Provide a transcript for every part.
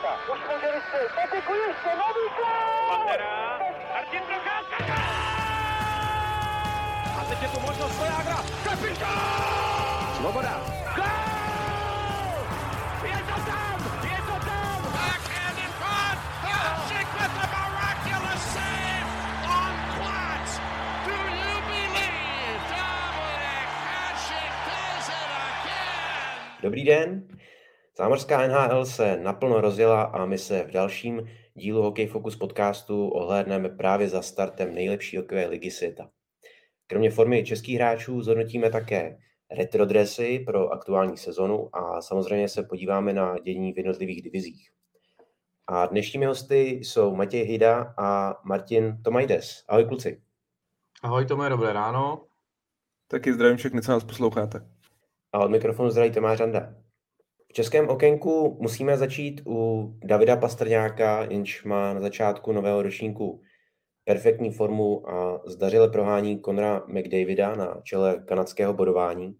Procházka. Už může vystřelit. Patiku ještě, nový gol! Pantera, Martin Procházka, A teď je tu možnost Svojágra, kapitán! Svoboda, gol! Je to tam, je to tam! Backhand in front, Hasek with the miraculous save on Platz. Do you believe Dominic Hasek does it again? Dobrý den. Zámořská NHL se naplno rozjela a my se v dalším dílu Hockey Focus podcastu ohlédneme právě za startem nejlepší hokejové ligy světa. Kromě formy českých hráčů zhodnotíme také retro dresy pro aktuální sezonu a samozřejmě se podíváme na dění v jednotlivých divizích. A dnešními hosty jsou Matěj Hida a Martin Tomajdes. Ahoj kluci. Ahoj Tome, dobré ráno. Taky zdravím všechny, co nás posloucháte. A od mikrofonu zdraví Tomáš Randa. V českém okénku musíme začít u Davida Pastrňáka, jenž má na začátku nového ročníku perfektní formu a zdařile prohání Konra McDavida na čele kanadského bodování.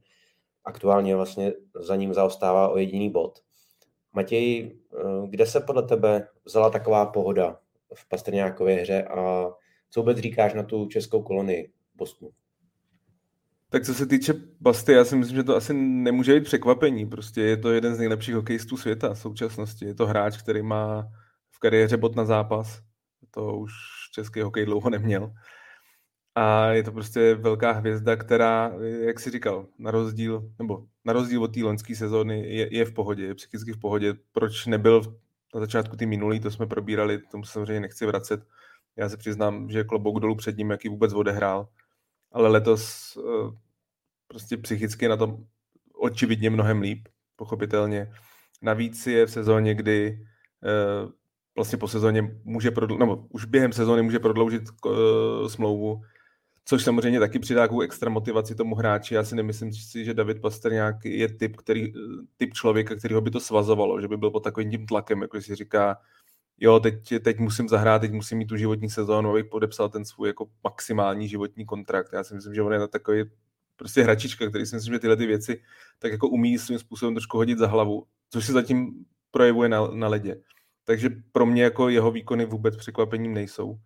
Aktuálně vlastně za ním zaostává o jediný bod. Matěj, kde se podle tebe vzala taková pohoda v Pastrňákově hře a co vůbec říkáš na tu českou kolonii v Bostonu? Tak co se týče Basty, já si myslím, že to asi nemůže být překvapení. Prostě je to jeden z nejlepších hokejistů světa v současnosti. Je to hráč, který má v kariéře bod na zápas. To už český hokej dlouho neměl. A je to prostě velká hvězda, která, jak si říkal, na rozdíl, nebo na rozdíl od té loňské sezóny je, je, v pohodě, je psychicky v pohodě. Proč nebyl na začátku ty minulý, to jsme probírali, tomu samozřejmě nechci vracet. Já se přiznám, že klobouk dolů před ním, jaký vůbec odehrál ale letos eh, prostě psychicky na tom očividně mnohem líp, pochopitelně. Navíc je v sezóně, kdy eh, vlastně po sezóně může prodloužit, nebo už během sezóny může prodloužit eh, smlouvu, což samozřejmě taky přidá takovou extra motivaci tomu hráči. Já si nemyslím si, že David Pasterňák je typ, který, typ člověka, kterého by to svazovalo, že by byl pod takovým tím tlakem, jako si říká, jo, teď, teď musím zahrát, teď musím mít tu životní sezónu, abych podepsal ten svůj jako maximální životní kontrakt. Já si myslím, že on je takový prostě hračička, který si myslím, že tyhle ty věci tak jako umí svým způsobem trošku hodit za hlavu, což se zatím projevuje na, na ledě. Takže pro mě jako jeho výkony vůbec překvapením nejsou.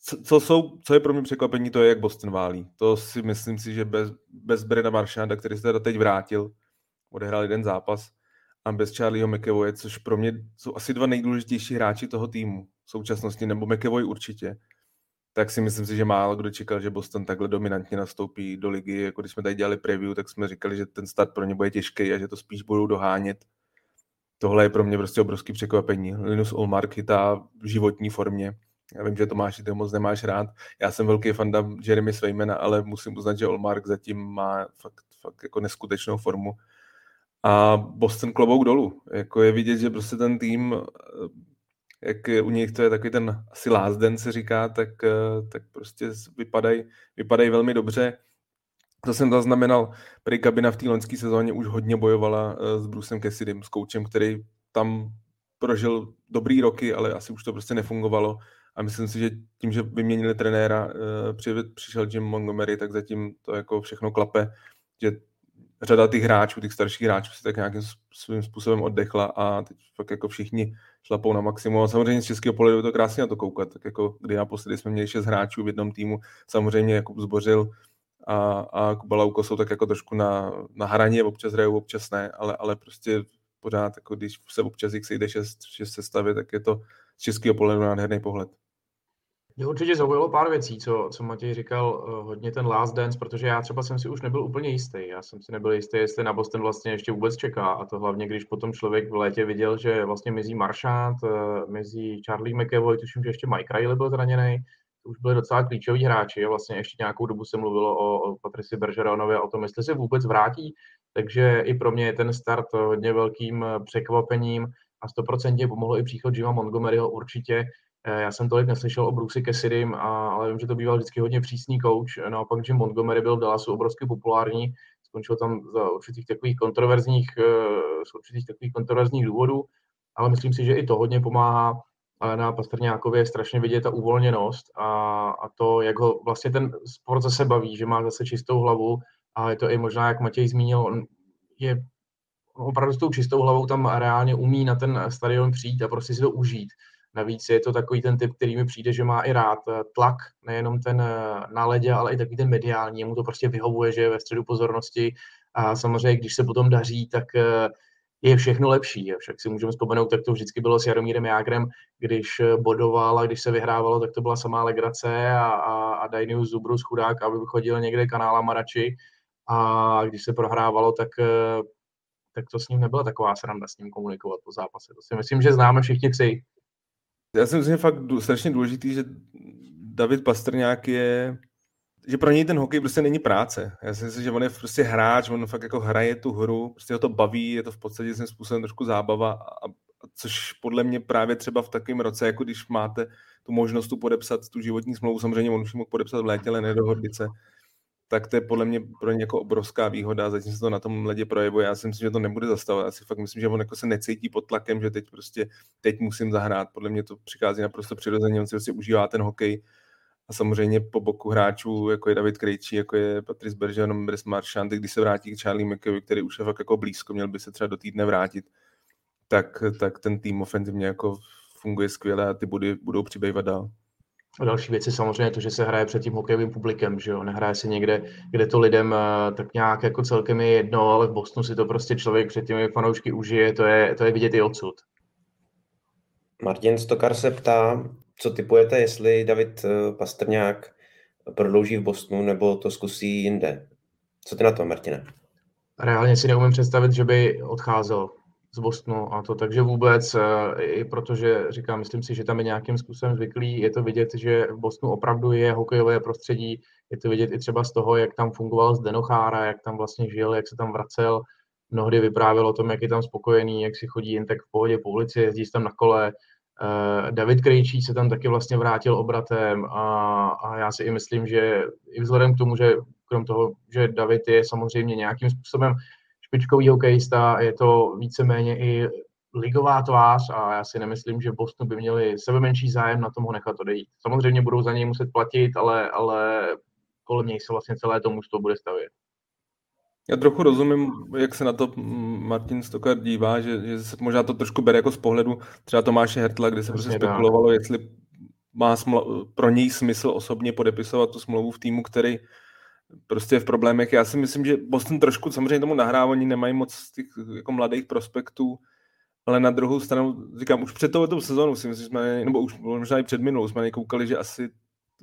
Co, co, jsou, co je pro mě překvapení, to je, jak Boston válí. To si myslím si, že bez, bez Brena Maršanda, který se teda teď vrátil, odehrál jeden zápas, a bez Charlieho McEvoye, což pro mě jsou asi dva nejdůležitější hráči toho týmu v současnosti, nebo McEvoy určitě, tak si myslím si, že málo kdo čekal, že Boston takhle dominantně nastoupí do ligy. Jako když jsme tady dělali preview, tak jsme říkali, že ten start pro ně bude těžký a že to spíš budou dohánět. Tohle je pro mě prostě obrovský překvapení. Linus Olmark chytá v životní formě. Já vím, že Tomáš, ty moc nemáš rád. Já jsem velký fanda Jeremy Sveymana, ale musím uznat, že Olmark zatím má fakt, fakt jako neskutečnou formu a Boston klobouk dolů. Jako je vidět, že prostě ten tým, eh, jak u nich to je takový ten asi last den se říká, tak, eh, tak prostě vypadají vypadaj velmi dobře. To jsem zaznamenal, prý kabina v té loňské sezóně už hodně bojovala eh, s Brucem Cassidym, s koučem, který tam prožil dobrý roky, ale asi už to prostě nefungovalo. A myslím si, že tím, že vyměnili trenéra, přišel Jim Montgomery, tak zatím to jako všechno klape, že řada těch hráčů, těch starších hráčů se tak nějakým svým způsobem oddechla a teď fakt jako všichni šlapou na maximum. A samozřejmě z českého pohledu je to krásně na to koukat, tak jako kdy naposledy jsme měli šest hráčů v jednom týmu, samozřejmě Jakub Zbořil a, a Kuba Lauko jsou tak jako trošku na, na hraně, občas hrajou, občas ne, ale, ale prostě pořád, jako když se občas jich sejde šest, šest sestavy, tak je to z českého pohledu nádherný pohled. Mě určitě zaujalo pár věcí, co, co Matěj říkal, uh, hodně ten last dance, protože já třeba jsem si už nebyl úplně jistý. Já jsem si nebyl jistý, jestli na Boston vlastně ještě vůbec čeká. A to hlavně, když potom člověk v létě viděl, že vlastně mizí Marchand, uh, mizí Charlie McEvoy, tuším, že ještě Mike Riley byl zraněný. To už byli docela klíčoví hráči. A vlastně ještě nějakou dobu se mluvilo o, o Patrici Bergeronovi a o tom, jestli se vůbec vrátí. Takže i pro mě je ten start hodně velkým překvapením a 100% pomohlo i příchod Jima Montgomeryho určitě, Eh, já jsem tolik neslyšel o Brucey Cassidym, ale vím, že to býval vždycky hodně přísný coach. Naopak Jim Montgomery byl v Dallasu obrovsky populární, skončil tam za určitých takových kontroverzních, eh, z určitých takových kontroverzních důvodů, ale myslím si, že i to hodně pomáhá na Pastrňákově je strašně vidět ta uvolněnost a, a to, jak ho vlastně ten sport zase baví, že má zase čistou hlavu a je to i možná, jak Matěj zmínil, on je opravdu s tou čistou hlavou tam reálně umí na ten stadion přijít a prostě si to užít. Navíc je to takový ten typ, který mi přijde, že má i rád tlak, nejenom ten na ledě, ale i takový ten mediální. Jemu to prostě vyhovuje, že je ve středu pozornosti a samozřejmě, když se potom daří, tak je všechno lepší. Však si můžeme vzpomenout, tak to vždycky bylo s Jaromírem Jágrem, když bodoval a když se vyhrávalo, tak to byla samá legrace a, a, a Dainius Zubrus chudák, aby chodil někde kanála Marači a když se prohrávalo, tak, tak to s ním nebyla taková sranda s ním komunikovat po zápase. To si myslím, že známe všichni tři. Já si myslím, že fakt strašně důležitý, že David Pastrňák je že pro něj ten hokej prostě není práce. Já si myslím, že on je prostě hráč, on fakt jako hraje tu hru, prostě ho to baví, je to v podstatě svým způsobem trošku zábava, a, což podle mě právě třeba v takovém roce, jako když máte tu možnost tu podepsat tu životní smlouvu, samozřejmě on už mohl podepsat v létě, ale nedohodlit se, tak to je podle mě pro ně jako obrovská výhoda, zatím se to na tom ledě projevuje, já si myslím, že to nebude zastavovat, já si fakt myslím, že on jako se necítí pod tlakem, že teď prostě, teď musím zahrát, podle mě to přichází naprosto přirozeně, on si prostě užívá ten hokej, a samozřejmě po boku hráčů, jako je David Krejčí, jako je Patrice Bergeron, Brice Marchand, když se vrátí k Charlie McAvoy, který už je fakt jako blízko, měl by se třeba do týdne vrátit, tak, tak ten tým ofenzivně jako funguje skvěle a ty body budou přibývat dál. A další věc je samozřejmě to, že se hraje před tím hokejovým publikem, že jo, nehraje se někde, kde to lidem eh, tak nějak jako celkem je jedno, ale v Bostonu si to prostě člověk před těmi fanoušky užije, to je, to je vidět i odsud. Martin Stokar se ptá, co typujete, jestli David eh, Pastrňák prodlouží v Bostonu nebo to zkusí jinde? Co ty na to, Martine? Reálně si neumím představit, že by odcházel z Bostonu a to takže vůbec, eh, i protože říkám, myslím si, že tam je nějakým způsobem zvyklý, je to vidět, že v Bostonu opravdu je hokejové prostředí, je to vidět i třeba z toho, jak tam fungoval z Denochára, jak tam vlastně žil, jak se tam vracel, mnohdy vyprávěl o tom, jak je tam spokojený, jak si chodí jen tak v pohodě po ulici, jezdí tam na kole, Eh, David Krejčí se tam taky vlastně vrátil obratem a, a já si i myslím, že i vzhledem k tomu, že krom toho, že David je samozřejmě nějakým způsobem špičkový hokejista, je to víceméně i ligová tvář a já si nemyslím, že Boston by měli sebe menší zájem na tom ho nechat odejít. Samozřejmě budou za něj muset platit, ale, ale kolem něj se vlastně celé to mužstvo bude stavět. Já trochu rozumím, jak se na to Martin Stokar dívá, že, že se možná to trošku bere jako z pohledu třeba Tomáše Hertla, kde se prostě spekulovalo, jestli má sml- pro něj smysl osobně podepisovat tu smlouvu v týmu, který prostě v problémech. Já si myslím, že Boston trošku samozřejmě tomu nahrává, oni nemají moc těch jako mladých prospektů, ale na druhou stranu, říkám, už před touto sezónou si myslím, že jsme, nebo už možná i před minulou, jsme koukali, že asi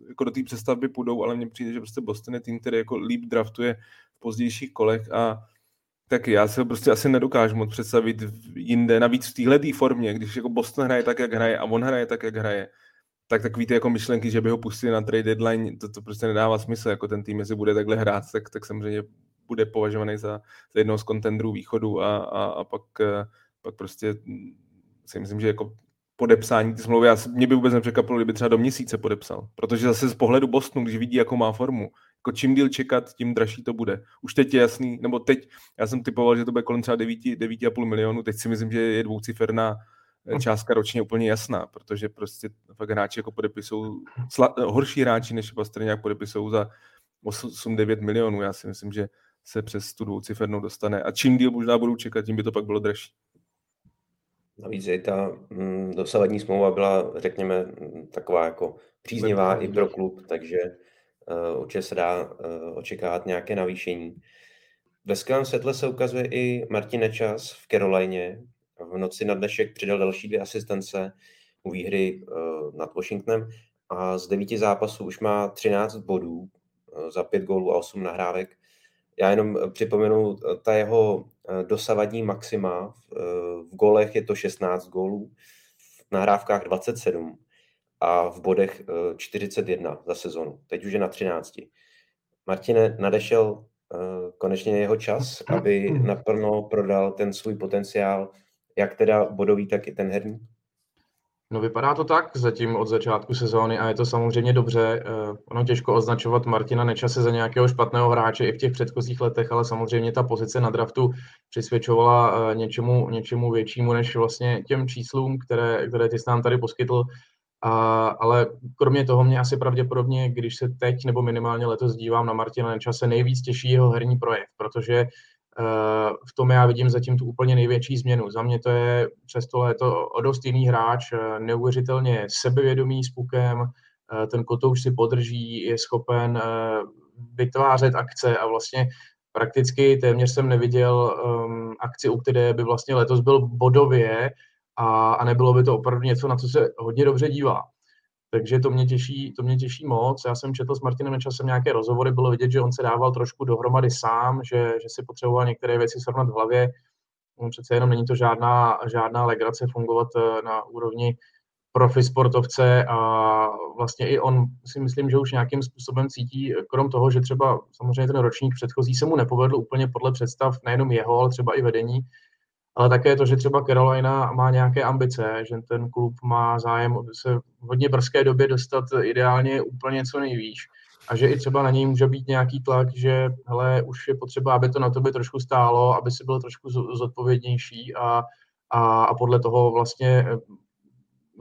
jako do té přestavby půjdou, ale mně přijde, že prostě Boston je tým, který jako líp draftuje pozdějších kolech a tak já si ho prostě asi nedokážu moc představit jinde, navíc v téhle formě, když jako Boston hraje tak, jak hraje a on hraje tak, jak hraje, tak takový ty jako myšlenky, že by ho pustili na trade deadline, to, to prostě nedává smysl, jako ten tým, jestli bude takhle hrát, tak, tak samozřejmě bude považovaný za, za jednoho z kontendrů východu a, a, a pak, pak prostě si myslím, že jako podepsání ty smlouvy, já, mě by vůbec nepřekvapilo, kdyby třeba do měsíce podepsal, protože zase z pohledu Bostonu, když vidí, jakou má formu, jako čím díl čekat, tím dražší to bude. Už teď je jasný, nebo teď, já jsem typoval, že to bude kolem třeba 9, 9,5 milionů, teď si myslím, že je dvouciferná eh, částka ročně úplně jasná, protože prostě fakt hráči jako podepisou, sla, horší hráči než nějak podepisou za 8-9 milionů. Já si myslím, že se přes tu dvoucifernou dostane. A čím díl možná budou čekat, tím by to pak bylo dražší. Navíc i ta mm, dosavadní smlouva byla, řekněme, taková jako příznivá i pro klub, takže uh, určitě se dá uh, očekávat nějaké navýšení. Ve skvělém světle se ukazuje i Martin Nečas v Carolině. V noci na dnešek přidal další dvě asistence u výhry uh, nad Washingtonem a z devíti zápasů už má 13 bodů uh, za pět gólů a 8 nahrávek. Já jenom připomenu ta jeho dosavadní maxima. V, v golech je to 16 gólů, v nahrávkách 27 a v bodech 41 za sezonu. Teď už je na 13. Martine, nadešel konečně jeho čas, aby naplno prodal ten svůj potenciál, jak teda bodový, tak i ten herní? No vypadá to tak zatím od začátku sezóny a je to samozřejmě dobře. Eh, ono těžko označovat Martina Nečase za nějakého špatného hráče i v těch předchozích letech, ale samozřejmě ta pozice na draftu přisvědčovala eh, něčemu, něčemu většímu než vlastně těm číslům, které, které ty nám tady poskytl. A, ale kromě toho mě asi pravděpodobně, když se teď nebo minimálně letos dívám na Martina Nečase, nejvíc těší jeho herní projev, protože v tom já vidím zatím tu úplně největší změnu. Za mě to je přes to léto o dost jiný hráč, neuvěřitelně sebevědomý s pukem, ten kotouč si podrží, je schopen vytvářet akce a vlastně prakticky téměř jsem neviděl um, akci, u které by vlastně letos byl bodově a, a nebylo by to opravdu něco, na co se hodně dobře dívá. Takže to mě těší, to mě těší moc. Já jsem četl s Martinem Nečasem nějaké rozhovory, bylo vidět, že on se dával trošku dohromady sám, že, že si potřeboval některé věci srovnat v hlavě. On přece jenom není to žádná, žádná legrace fungovat eh, na úrovni profi sportovce a vlastně i on si myslím, že už nějakým způsobem cítí, krom toho, že třeba samozřejmě ten ročník předchozí se mu nepovedl úplně podle představ nejenom jeho, ale třeba i vedení, ale také to, že třeba Carolina má nějaké ambice, že ten klub má zájem se v hodně brzké době dostat ideálně úplně co nejvýš a že i třeba na něj může být nějaký tlak, že hele, už je potřeba, aby to na tobě trošku stálo, aby si byl trošku zodpovědnější a, a, a podle toho vlastně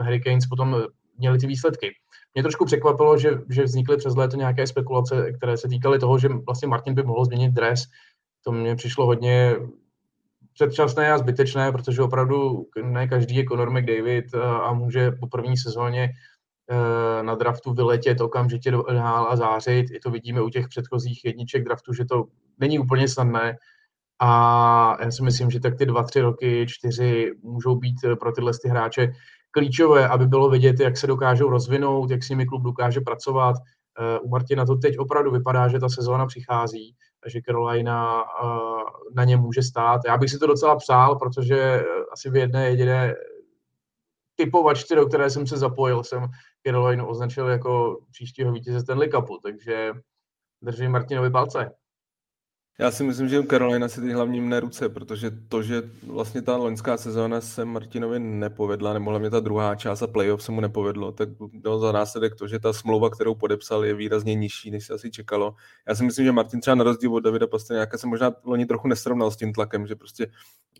Hurricanes potom měli ty výsledky. Mě trošku překvapilo, že, že vznikly přes léto nějaké spekulace, které se týkaly toho, že vlastně Martin by mohl změnit dres. To mně přišlo hodně předčasné a zbytečné, protože opravdu ne každý je Conor McDavid a může po první sezóně eh, na draftu vyletět okamžitě do NHL a zářit. I to vidíme u těch předchozích jedniček draftu, že to není úplně snadné. A já si myslím, že tak ty dva, tři roky, čtyři můžou být pro tyhle ty hráče klíčové, aby bylo vidět, jak se dokážou rozvinout, jak s nimi klub dokáže pracovat. Eh, u Martina to teď opravdu vypadá, že ta sezóna přichází, že Carolina eh, na ně může stát. Já bych si to docela přál, protože eh, asi v jedné jediné typovačce, do které jsem se zapojil, jsem Carolina označil jako příštího vítěze Stanley Cupu, takže držím Martinovi palce. Já si myslím, že Carolina si teď hlavně mne ruce, protože to, že vlastně ta loňská sezóna se Martinovi nepovedla, nebo hlavně ta druhá část a playoff se mu nepovedlo, tak bylo za následek to, že ta smlouva, kterou podepsal, je výrazně nižší, než se asi čekalo. Já si myslím, že Martin třeba na rozdíl od Davida Pastrňáka se možná loni trochu nesrovnal s tím tlakem, že prostě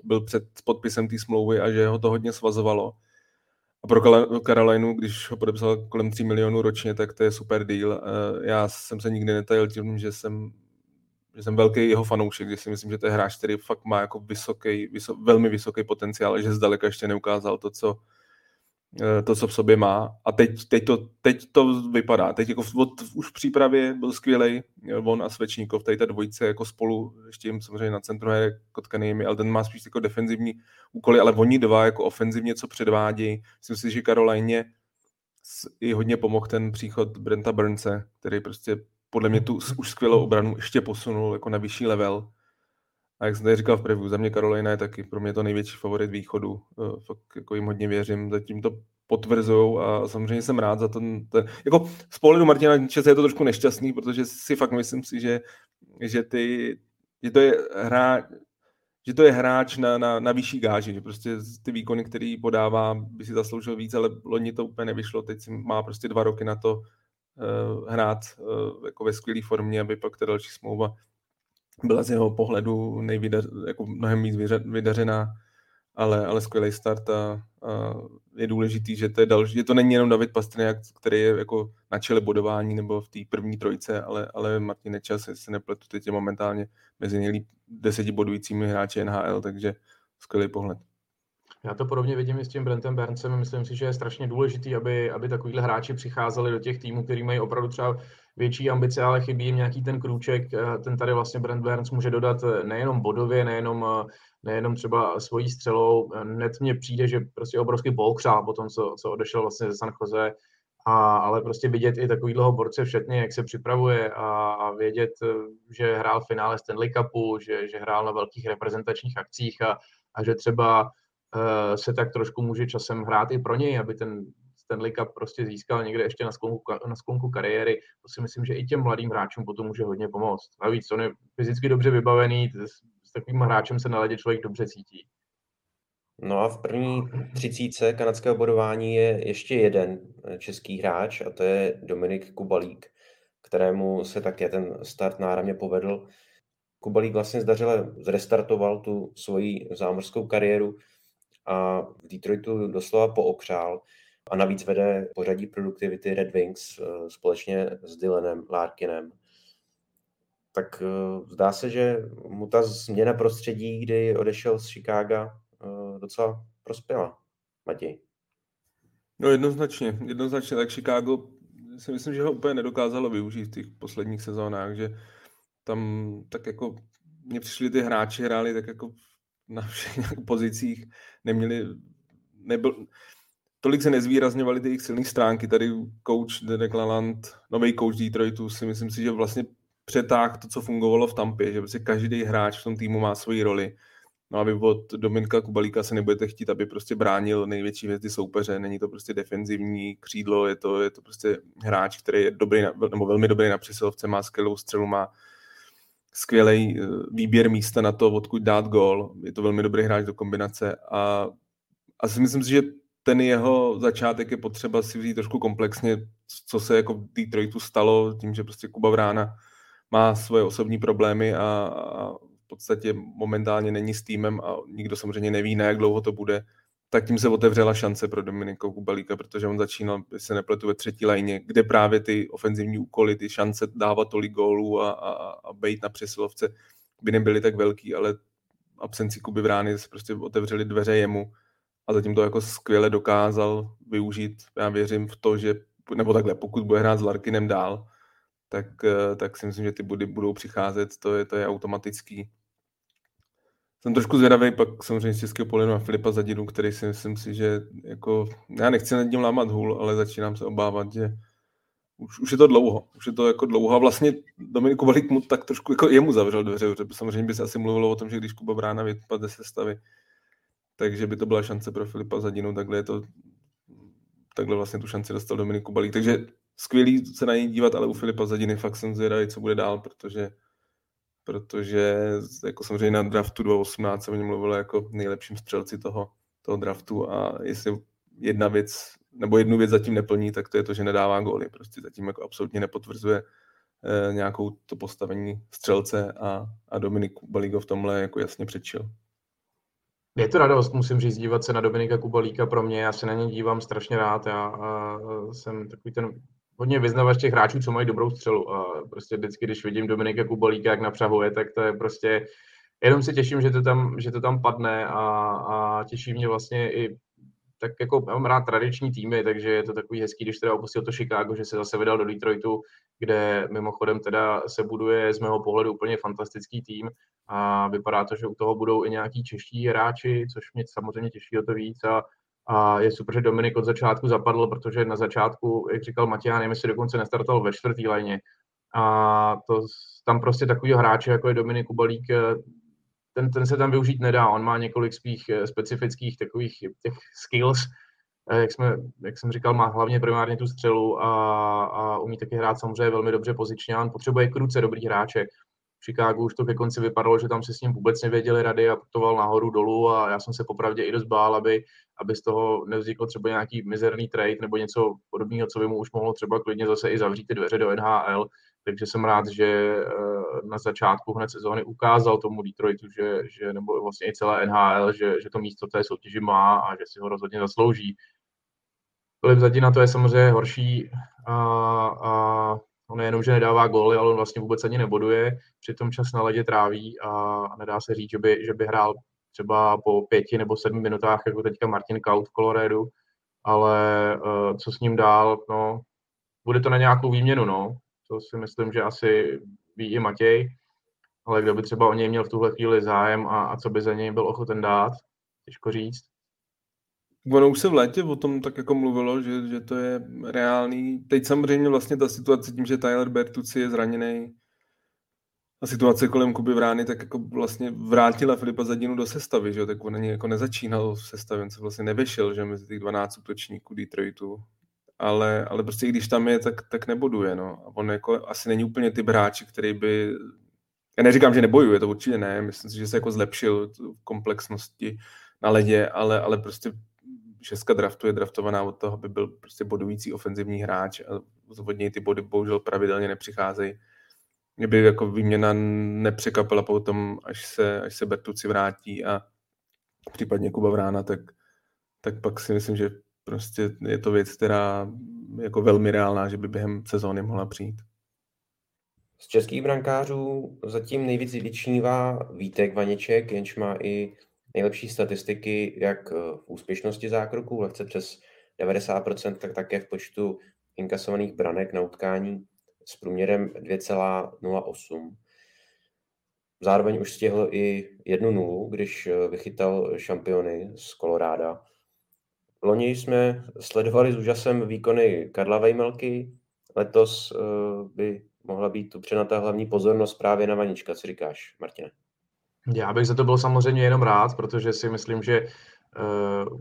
byl před podpisem té smlouvy a že ho to hodně svazovalo. A pro Carolinu, když ho podepsal kolem 3 milionů ročně, tak to je super deal. Eh, já jsem se nikdy netajil tím, že jsem jsem velký jeho fanoušek, že si myslím, že to je hráč, který fakt má jako vysoký, vysok, velmi vysoký potenciál, že zdaleka ještě neukázal to, co, eh, to, co v sobě má. A teď, teď, to, teď to vypadá. Teď jako od, už v přípravě byl skvělý eh, on a Svečníkov, tady ta dvojice jako spolu, ještě jim samozřejmě na centru je Kotkanými, ale ten má spíš jako defenzivní úkoly, ale oni dva jako ofenzivně co předvádí. Myslím si, že Karolajně i hodně pomohl ten příchod Brenta Burnse, který prostě podle mě tu už skvělou obranu ještě posunul jako na vyšší level. A jak jsem tady říkal v preview, za mě Karolina je taky pro mě to největší favorit východu. Eh, fakt jako jim hodně věřím, zatím to potvrzují a samozřejmě jsem rád za ten, ten jako z pohledu Martina Čese je to trošku nešťastný, protože si fakt myslím si, že, že ty, že to je hráč, že to je hráč na, na, na vyšší gáži, že prostě ty výkony, který podává, by si zasloužil víc, ale loni to úplně nevyšlo, teď si má prostě dva roky na to hrát uh, jako ve skvělé formě, aby pak ta další smlouva byla z jeho pohledu nejvydař, jako mnohem víc vydařená, ale, ale skvělý start a, a je důležitý, že to, je další, že to není jenom David Pastrňák, který je jako na čele bodování nebo v té první trojce, ale, ale Martin Nečas, se nepletu, teď je momentálně mezi nejlíp deseti bodujícími hráči NHL, takže skvělý pohled. Já to podobně vidím i s tím Brentem Berncem. Myslím si, že je strašně důležitý, aby, aby takovýhle hráči přicházeli do těch týmů, který mají opravdu třeba větší ambice, ale chybí jim nějaký ten krůček. Ten tady vlastně Brent Berns může dodat nejenom bodově, nejenom, nejenom třeba svojí střelou. Hned mně přijde, že prostě obrovský poukřál po tom, co, co odešel vlastně ze San Jose. A, ale prostě vidět i takovýhleho borce v šatně, jak se připravuje a, a vědět, že hrál v finále Stanley Cupu, že, že hrál na velkých reprezentačních akcích a, a že třeba Eh, se tak trošku může časem hrát i pro něj, aby ten Stanley Cup prostě získal někde ještě na sklonku, na sklonku kariéry. To si myslím, že i těm mladým hráčům potom může hodně pomoct. Navíc on je fyzicky dobře vybavený, s takovým hráčem se na ledě člověk dobře cítí. No a v první třicíce kanadského bodování je ještě jeden český hráč a to je Dominik Kubalík, kterému se také ten start náramně povedl. Kubalík vlastně zdařile zrestartoval tu svoji zámořskou kariéru, a v Detroitu doslova pookřál a navíc vede pořadí produktivity Red Wings eh, společně s Dylanem Larkinem. tak uh, zdá se, že mu ta změna prostředí, kdy odešel z Chicaga, uh, docela prospěla. Matěj. No jednoznačně, jednoznačně, tak Chicago si myslím, že ho úplně nedokázalo využít v těch posledních sezónách, že tam tak jako mně přišli ty hráči, hráli tak jako na všech pozicích, neměli, nebyl, tolik se nezvýrazňovali ty jejich silné stránky. Tady coach Derek Laland, nový coach Detroitu, si myslím si, že vlastně přetáh to, co fungovalo v Tampě, že prostě každý hráč v tom týmu má svoji roli. No a vy od Dominika Kubalíka se nebudete chtít, aby prostě bránil největší hvězdy soupeře. Není to prostě defenzivní křídlo, je to, je to prostě hráč, který je dobrý, nebo velmi dobrý na přesilovce, má skvělou střelu, má skvělý eh, výběr místa na to, odkud dát gol. Je to velmi dobrý hráč do kombinace a, a si myslím si, že ten jeho začátek je potřeba si vzít trošku komplexně, co se jako v Detroitu stalo, tím, že prostě Kuba Vrána má svoje osobní problémy a, a v podstatě momentálně není s týmem a nikdo samozřejmě neví, na jak dlouho to bude, tak tím se otevřela šance pro Dominika Kubalíka, protože on začínal, se nepletu, ve třetí lajně, kde právě ty ofenzivní úkoly, ty šance dávat tolik gólů a, a, a být na přesilovce by nebyly tak velký, ale absenci Kuby Vrány se prostě otevřely dveře jemu a zatím to jako skvěle dokázal využít. Já věřím v to, že, nebo takhle, pokud bude hrát s Larkinem dál, tak, eh, tak si myslím, že ty body budou přicházet, to je, to je automatický. Jsem trošku zvědavý pak samozřejmě z Českého polinu a Filipa Zadinu, který si myslím si, že jako, já nechci nad ním lámat hůl, ale začínám se obávat, že už, už je to dlouho, už je to jako dlouho. A vlastně Dominiku Balík mu tak trošku jako jemu zavřel dveře, protože samozřejmě by se asi mluvilo o tom, že když Kuba Brána vypadne se stavy, takže by to byla šance pro Filipa Zadinu, takhle je to, takhle vlastně tu šanci dostal Dominik Kubalík, takže skvělý se na něj dívat, ale u Filipa Zadiny fakt jsem zvědavý, co bude dál, protože protože jako samozřejmě na draftu 2018 se o něm mluvilo jako nejlepším střelci toho, toho draftu a jestli jedna věc, nebo jednu věc zatím neplní, tak to je to, že nedává góly. Prostě zatím jako absolutně nepotvrzuje eh, nějakou to postavení střelce a, a Dominik Baligo v tomhle jako jasně přečil. Je to radost, musím říct, dívat se na Dominika Kubalíka pro mě. Já se na něj dívám strašně rád. Já a, jsem takový ten hodně vyznavač těch hráčů, co mají dobrou střelu. A prostě vždycky, když vidím Dominika Kubalíka, jak napřahuje, tak to je prostě jenom se těším, že to tam, že to tam padne a, a těší mě vlastně i tak jako mám rád tradiční týmy, takže je to takový hezký, když teda opustil to Chicago, že se zase vydal do Detroitu, kde mimochodem teda se buduje z mého pohledu úplně fantastický tým a vypadá to, že u toho budou i nějaký čeští hráči, což mě samozřejmě těší o to víc a, a je super, že Dominik od začátku zapadl, protože na začátku, jak říkal Matěj, nevím, jestli dokonce nestartoval ve čtvrtý lajně. A to, tam prostě takový hráče, jako je Dominik Kubalík, ten, ten se tam využít nedá. On má několik svých eh, specifických takových těch skills, eh, jak, jsme, jak jsem říkal, má hlavně primárně tu střelu a, a umí taky hrát samozřejmě velmi dobře pozičně. On potřebuje kruce dobrý hráče. V Chicagu už to ke konci vypadalo, že tam se s ním vůbec nevěděli rady a putoval nahoru dolů a já jsem se popravdě i dost bál, aby, aby z toho nevzniklo třeba nějaký mizerný trade nebo něco podobného, co by mu už mohlo třeba klidně zase i zavřít ty dveře do NHL, takže jsem rád, že eh, na začátku hned sezóny ukázal tomu Detroitu, že, že nebo vlastně i celé NHL, že, že to místo té soutěži má a že si ho rozhodně zaslouží. Filip Zadina to je samozřejmě horší a, a on nejenom, že nedává góly, ale on vlastně vůbec ani neboduje, přitom čas na ledě tráví a nedá se říct, že by, že by hrál třeba po pěti nebo sedmi minutách, jako teďka Martin Kaut v Coloradu, ale uh, co s ním dál, no, bude to na nějakou výměnu, no. To si myslím, že asi ví i Matěj, ale kdo by třeba o něj měl v tuhle chvíli zájem a, a co by za něj byl ochoten dát, těžko říct. Ono už se v létě o tom tak jako mluvilo, že, že to je reálný. Teď samozřejmě vlastně ta situace tím, že Tyler Bertucci je zraněný a situace kolem Kuby Vrány tak jako vlastně vrátila Filipa Zadinu do sestavy, že tak on ani jako nezačínal v sestavě, on se vlastně nevyšel, že mezi těch 12 útočníků Detroitu ale, ale prostě když tam je, tak, tak neboduje, no. A on jako asi není úplně ty hráč, který by... Já neříkám, že nebojuje, to určitě ne, myslím si, že se jako zlepšil komplexnosti na ledě, ale, ale prostě šestka draftu je draftovaná od toho, aby byl prostě bodující ofenzivní hráč a od něj ty body bohužel pravidelně nepřicházejí. Mě by jako výměna nepřekapila potom, až se, až se Bertuci vrátí a případně Kuba Vrána, tak, tak pak si myslím, že Prostě je to věc, která je jako velmi reálná, že by během sezóny mohla přijít. Z českých brankářů zatím nejvíc vyčnívá Vítek Vaněček, jenž má i nejlepší statistiky jak v úspěšnosti zákroků, lehce přes 90%, tak také v počtu inkasovaných branek na utkání s průměrem 2,08. Zároveň už stihl i jednu nulu, když vychytal šampiony z Koloráda. Loni jsme sledovali s úžasem výkony Karla Vejmelky, letos by mohla být upřena ta hlavní pozornost právě na Vanička. Co říkáš, Martine? Já bych za to byl samozřejmě jenom rád, protože si myslím, že uh,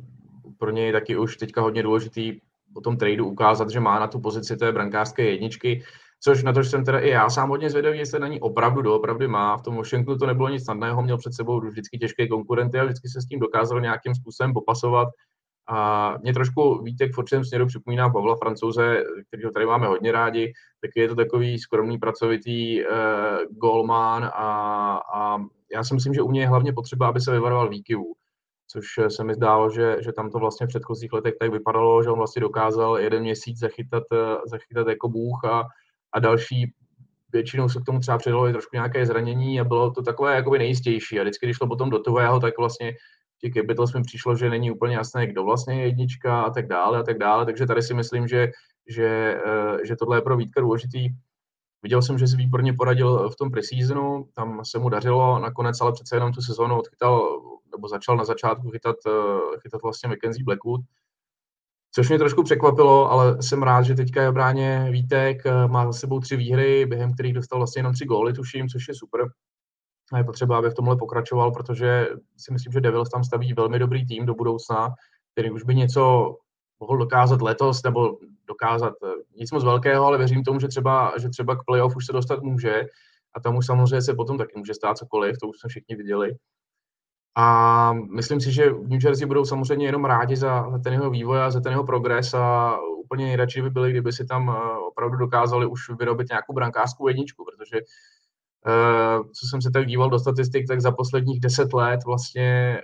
pro něj taky už teďka hodně důležitý po tom tradu ukázat, že má na tu pozici té brankářské jedničky, což na to jsem teda i já sám hodně zvědavý, jestli na ní opravdu doopravdy má. V tom Washingtonu to nebylo nic snadného, měl před sebou vždycky těžké konkurenty a vždycky se s tím dokázal nějakým způsobem popasovat. A mě trošku Vítek v určitém směru připomíná Pavla Francouze, kterého tady máme hodně rádi, tak je to takový skromný, pracovitý uh, golman a, a já si myslím, že u něj je hlavně potřeba, aby se vyvaroval výkyvů, což se mi zdálo, že, že tam to vlastně v předchozích letech tak vypadalo, že on vlastně dokázal jeden měsíc zachytat, zachytat jako bůh a, a další většinou se k tomu třeba přidalo i trošku nějaké zranění a bylo to takové jakoby nejistější. A vždycky, když šlo potom do toho, tak vlastně těch Capitals mi přišlo, že není úplně jasné, kdo vlastně je jednička a tak dále a tak dále, takže tady si myslím, že, že, eh, že tohle je pro Vítka důležitý. Viděl jsem, že si výborně poradil v tom preseasonu, tam se mu dařilo, nakonec ale přece jenom tu sezónu odchytal, nebo začal na začátku chytat, eh, chytat vlastně Mackenzie Blackwood, což mě trošku překvapilo, ale jsem rád, že teďka je bráně Vítek, eh, má za sebou tři výhry, během kterých dostal vlastně jenom tři góly, tuším, což je super. A je potřeba, aby v tomhle pokračoval, protože si myslím, že Devils tam staví velmi dobrý tým do budoucna, který už by něco mohl dokázat letos, nebo dokázat eh, nic moc velkého, ale věřím tomu, že třeba, že třeba k playoff už se dostat může a tam už samozřejmě se potom taky může stát cokoliv, to už jsme všichni viděli. A myslím si, že v New Jersey budou samozřejmě jenom rádi za, za ten jeho vývoj a za ten jeho progres a úplně nejradši by byli, kdyby si tam eh, opravdu dokázali už vyrobit nějakou brankářskou jedničku, protože Eh, co jsem se tak díval do statistik, tak za posledních deset let vlastně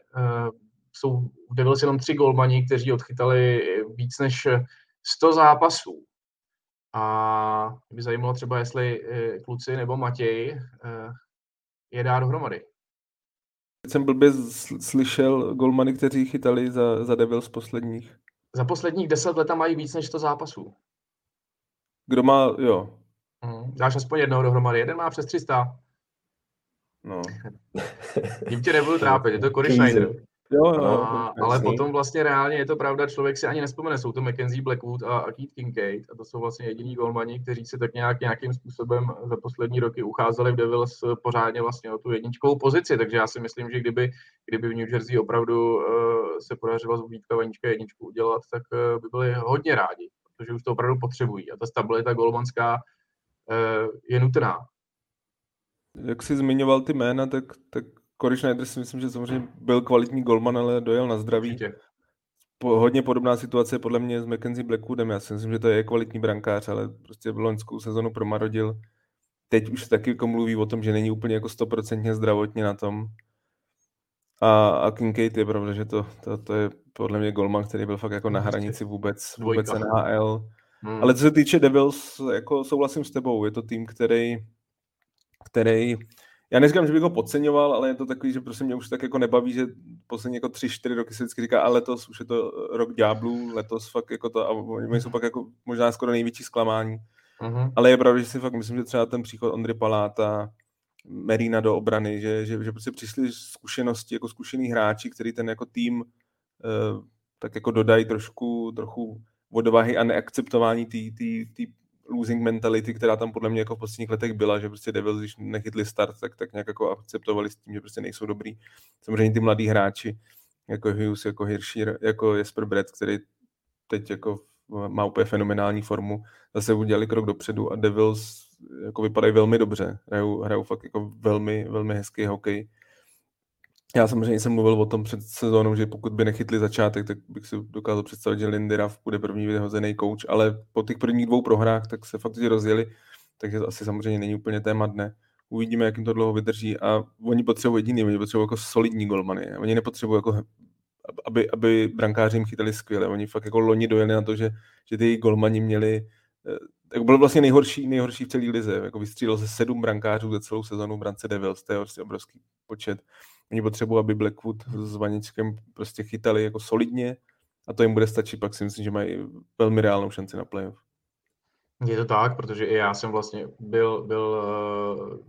jsou v jenom tři golmani, kteří odchytali víc než 100 zápasů. A mě by zajímalo třeba, jestli uh, kluci nebo Matěj uh, je dá dohromady. Jsem blbě slyšel golmany, kteří chytali za, za Devils posledních. Za posledních deset let mají víc než 100 zápasů. Kdo má, jo, Hmm. Dáš aspoň jednoho dohromady. Jeden má přes 300. No. Tím tě nebudu trápit, je to Cory Schneider. Jo, jo, a, ale potom vlastně reálně je to pravda, člověk si ani nespomene, jsou to Mackenzie Blackwood a, a Keith Kincaid a to jsou vlastně jediní golmani, kteří se tak nějak, nějakým způsobem za poslední roky ucházeli v Devils pořádně vlastně o tu jedničkovou pozici, takže já si myslím, že kdyby, kdyby v New Jersey opravdu uh, se podařilo z Vítka Vanička jedničku udělat, tak uh, by byli hodně rádi, protože už to opravdu potřebují. A ta stabilita golmanská Eh, je nutná. Jak jsi zmiňoval ty jména, tak, tak Corey Schneider si myslím, že samozřejmě byl kvalitní golman, ale dojel na zdraví. Po, hodně podobná situace podle mě s Mackenzie Blackwoodem. Já si myslím, že to je kvalitní brankář, ale prostě v loňskou sezonu promarodil. Teď už taky jako mluví o tom, že není úplně jako stoprocentně zdravotně na tom. A, a Kincaid je pravda, že to, to, to, je podle mě golman, který byl fakt jako na hranici vůbec, vůbec NHL. Hmm. Ale co se týče Devils, jako souhlasím s tebou, je to tým, který, který já neříkám, že bych ho podceňoval, ale je to takový, že prostě mě už tak jako nebaví, že poslední jako tři, čtyři roky se vždycky říká, a letos už je to rok ďáblů, letos fakt jako to, a oni jsou pak jako možná skoro největší zklamání. Uh-huh. Ale je pravda, že si fakt myslím, že třeba ten příchod Ondry Paláta, Merina do obrany, že, že, že prostě přišli zkušenosti, jako zkušený hráči, který ten jako tým uh, tak jako dodají trošku, trochu odvahy a neakceptování té losing mentality, která tam podle mě jako v posledních letech byla, že prostě Devils, když nechytli start, tak, tak nějak jako akceptovali s tím, že prostě nejsou dobrý. Samozřejmě ty mladí hráči, jako Hughes, jako Hirschier, jako Jesper Brett, který teď jako má úplně fenomenální formu, zase udělali krok dopředu a Devils jako vypadají velmi dobře. Hrajou, hrajou fakt jako velmi, velmi hezký hokej. Já samozřejmě jsem mluvil o tom před sezónou, že pokud by nechytli začátek, tak bych si dokázal představit, že Lindyrav bude první vyhozený coach, ale po těch prvních dvou prohrách tak se fakt rozjeli, takže to asi samozřejmě není úplně téma dne. Uvidíme, jak jim to dlouho vydrží a oni potřebují jediný, oni potřebují jako solidní golmany. Oni nepotřebují jako aby, aby brankáři jim chytali skvěle. Oni fakt jako loni dojeli na to, že, že ty golmani měli jako byl vlastně nejhorší, nejhorší v celé lize. Jako vystřílel se sedm brankářů za celou sezonu v brance Devils, to je vlastně obrovský počet. Oni potřebují, aby Blackwood s Vaničkem prostě chytali jako solidně a to jim bude stačit, pak si myslím, že mají velmi reálnou šanci na playoff. Je to tak, protože i já jsem vlastně byl, byl uh,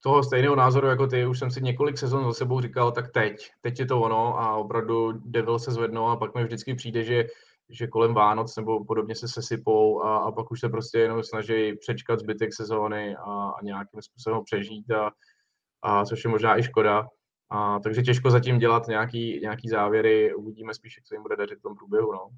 toho stejného názoru jako ty, už jsem si několik sezon za sebou říkal, tak teď, teď je to ono a opravdu Devil se zvednou a pak mi vždycky přijde, že že kolem Vánoc nebo podobně se sesypou a, a pak už se prostě jenom snaží přečkat zbytek sezóny a, a nějakým způsobem přežít, a, a což je možná i škoda. A, takže těžko zatím dělat nějaký, nějaký závěry, uvidíme spíš, jak se jim bude dařit v tom průběhu. No.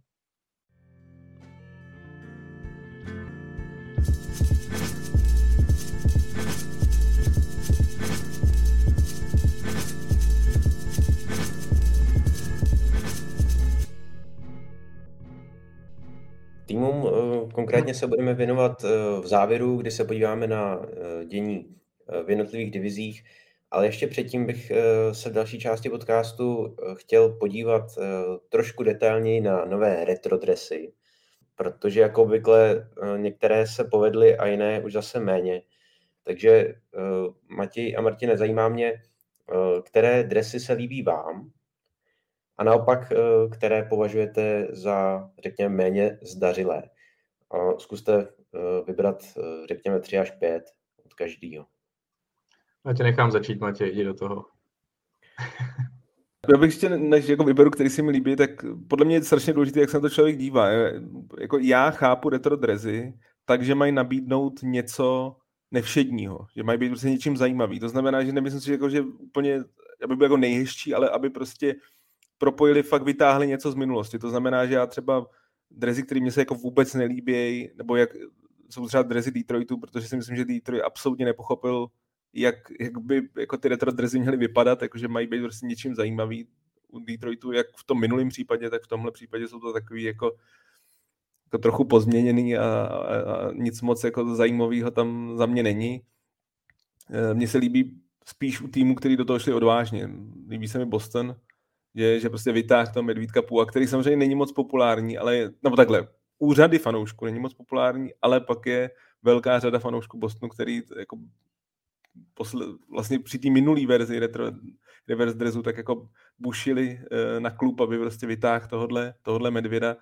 Týmům eh, konkrétně se budeme věnovat eh, v závěru, kdy se podíváme na eh, dění v jednotlivých divizích, ale ještě předtím bych se v další části podcastu chtěl podívat trošku detailněji na nové retro dresy, protože jako obvykle některé se povedly a jiné už zase méně. Takže Matěj a Martine, zajímá mě, které dresy se líbí vám a naopak, eh, které považujete za, řekněme, méně zdařilé. Zkuste eh, vybrat, eh, řekněme, tři až pět od každého. Já tě nechám začít, Matěj, jdi do toho. Já bych ještě, než jako vyberu, který se mi líbí, tak podle mě je strašně důležité, jak se na to člověk dívá. Jako já chápu retro drezy, takže mají nabídnout něco nevšedního, že mají být prostě něčím zajímavý. To znamená, že nemyslím si, jako, že úplně, aby byl jako nejhezčí, ale aby prostě propojili, fakt vytáhli něco z minulosti. To znamená, že já třeba drezy, které mě se jako vůbec nelíbí, nebo jak jsou třeba drezy Detroitu, protože si myslím, že Detroit absolutně nepochopil, jak, jak by jako ty retro drezy měly vypadat, jakože mají být prostě něčím zajímavý u Detroitu, jak v tom minulém případě, tak v tomhle případě jsou to takový jako, jako trochu pozměněný a, a, a nic moc jako zajímavého tam za mě není. E, mně se líbí spíš u týmu, který do toho šli odvážně. Líbí se mi Boston, že, že prostě vytáhl toho Medvídka Půla, který samozřejmě není moc populární, ale, nebo takhle, úřady fanoušků není moc populární, ale pak je velká řada fanoušků Bostonu, který jako posle, vlastně při té minulý verzi retro, reverse dressu tak jako bušili e, na klub, aby prostě vytáhl tohodle, tohodle medvěda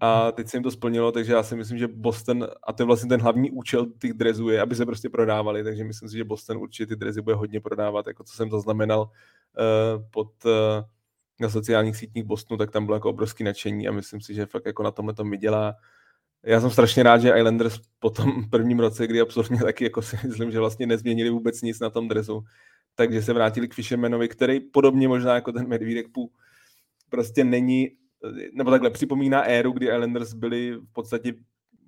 a teď se jim to splnilo, takže já si myslím, že Boston, a to je vlastně ten hlavní účel těch drezů je, aby se prostě prodávali, takže myslím si, že Boston určitě ty drezy bude hodně prodávat, jako co jsem zaznamenal e, pod e, na sociálních sítích Bostonu, tak tam bylo jako obrovský nadšení a myslím si, že fakt jako na tomhle tom vydělá. Já jsem strašně rád, že Islanders po tom prvním roce, kdy absolutně taky jako si myslím, že vlastně nezměnili vůbec nic na tom dresu, takže se vrátili k Fishermanovi, který podobně možná jako ten Medvídek Pů prostě není, nebo takhle připomíná éru, kdy Islanders byli v podstatě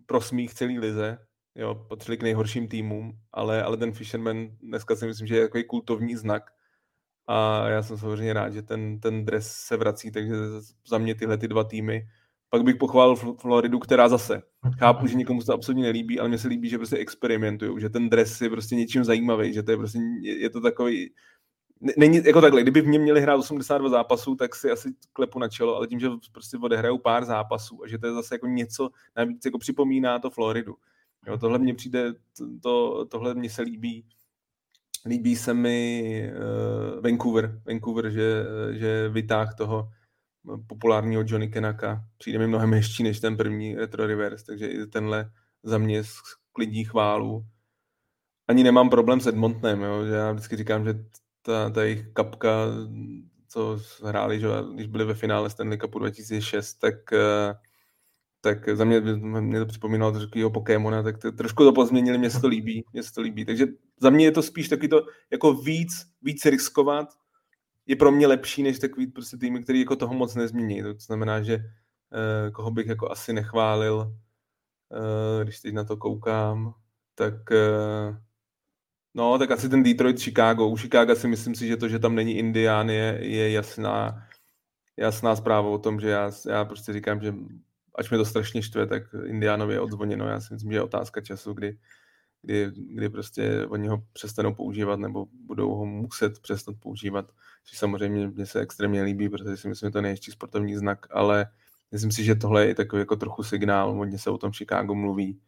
pro smích celý lize, jo, patřili k nejhorším týmům, ale, ale ten Fisherman dneska si myslím, že je takový kultovní znak a já jsem samozřejmě rád, že ten, ten dres se vrací, takže za mě tyhle ty dva týmy. Pak bych pochválil Floridu, která zase. Chápu, že někomu se to absolutně nelíbí, ale mně se líbí, že prostě experimentují, že ten dres je prostě něčím zajímavý, že to je prostě, je to takový, není jako takhle, kdyby v něm měli hrát 82 zápasů, tak si asi klepu na čelo, ale tím, že prostě odehrajou pár zápasů a že to je zase jako něco, navíc jako připomíná to Floridu. Jo, tohle mně přijde, to, tohle mně se líbí. Líbí se mi uh, Vancouver, Vancouver, že, že vytáh toho populárního Johnny Kenaka. Přijde mi mnohem hezčí než ten první Retro Reverse, takže i tenhle za mě sklidí chválu. Ani nemám problém s Edmontonem, jo, já vždycky říkám, že ta, ta jejich kapka, co hráli, že, když byli ve finále Stanley Cupu 2006, tak uh, tak za mě, mě to připomínalo takového Pokémona, tak to, trošku to pozměnili, mě se to líbí, mě se to líbí. Takže za mě je to spíš takový to, jako víc, víc riskovat, je pro mě lepší, než takový prostě týmy, který jako toho moc nezmění. To znamená, že uh, koho bych jako asi nechválil, uh, když teď na to koukám, tak uh, no, tak asi ten Detroit Chicago. U Chicago si myslím si, že to, že tam není Indián, je, je jasná, jasná zpráva o tom, že já, já prostě říkám, že ač mi to strašně štve, tak Indiánovi je odzvoněno. Já si myslím, že je otázka času, kdy, kdy, kdy prostě oni ho přestanou používat nebo budou ho muset přestat používat. Což samozřejmě mě se extrémně líbí, protože si myslím, že to je nejhezčí sportovní znak, ale Myslím si, že tohle je takový jako trochu signál, hodně se o tom Chicago mluví.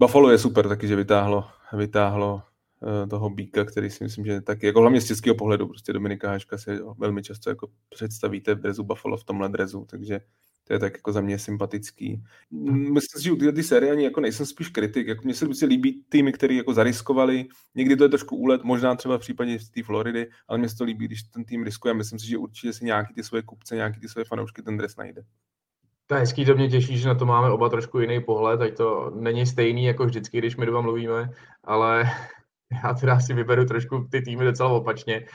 Buffalo je super taky, že vytáhlo, vytáhlo uh, toho Bíka, který si myslím, že taky, jako hlavně z českého pohledu, prostě Dominika Háška si velmi často jako představíte v drezu Buffalo v tomhle drezu, takže to je tak jako za mě sympatický. Myslím si, že u této série ani jako nejsem spíš kritik. Jako mně se prostě líbí týmy, které jako zariskovali. Někdy to je trošku úlet, možná třeba v případě z té Floridy, ale mně se to líbí, když ten tým riskuje. Myslím si, že určitě si nějaký ty svoje kupce, nějaký ty svoje fanoušky ten dres najde. To je hezký, to mě těší, že na to máme oba trošku jiný pohled, ať to není stejný jako vždycky, když my dva mluvíme, ale já teda si vyberu trošku ty týmy docela opačně.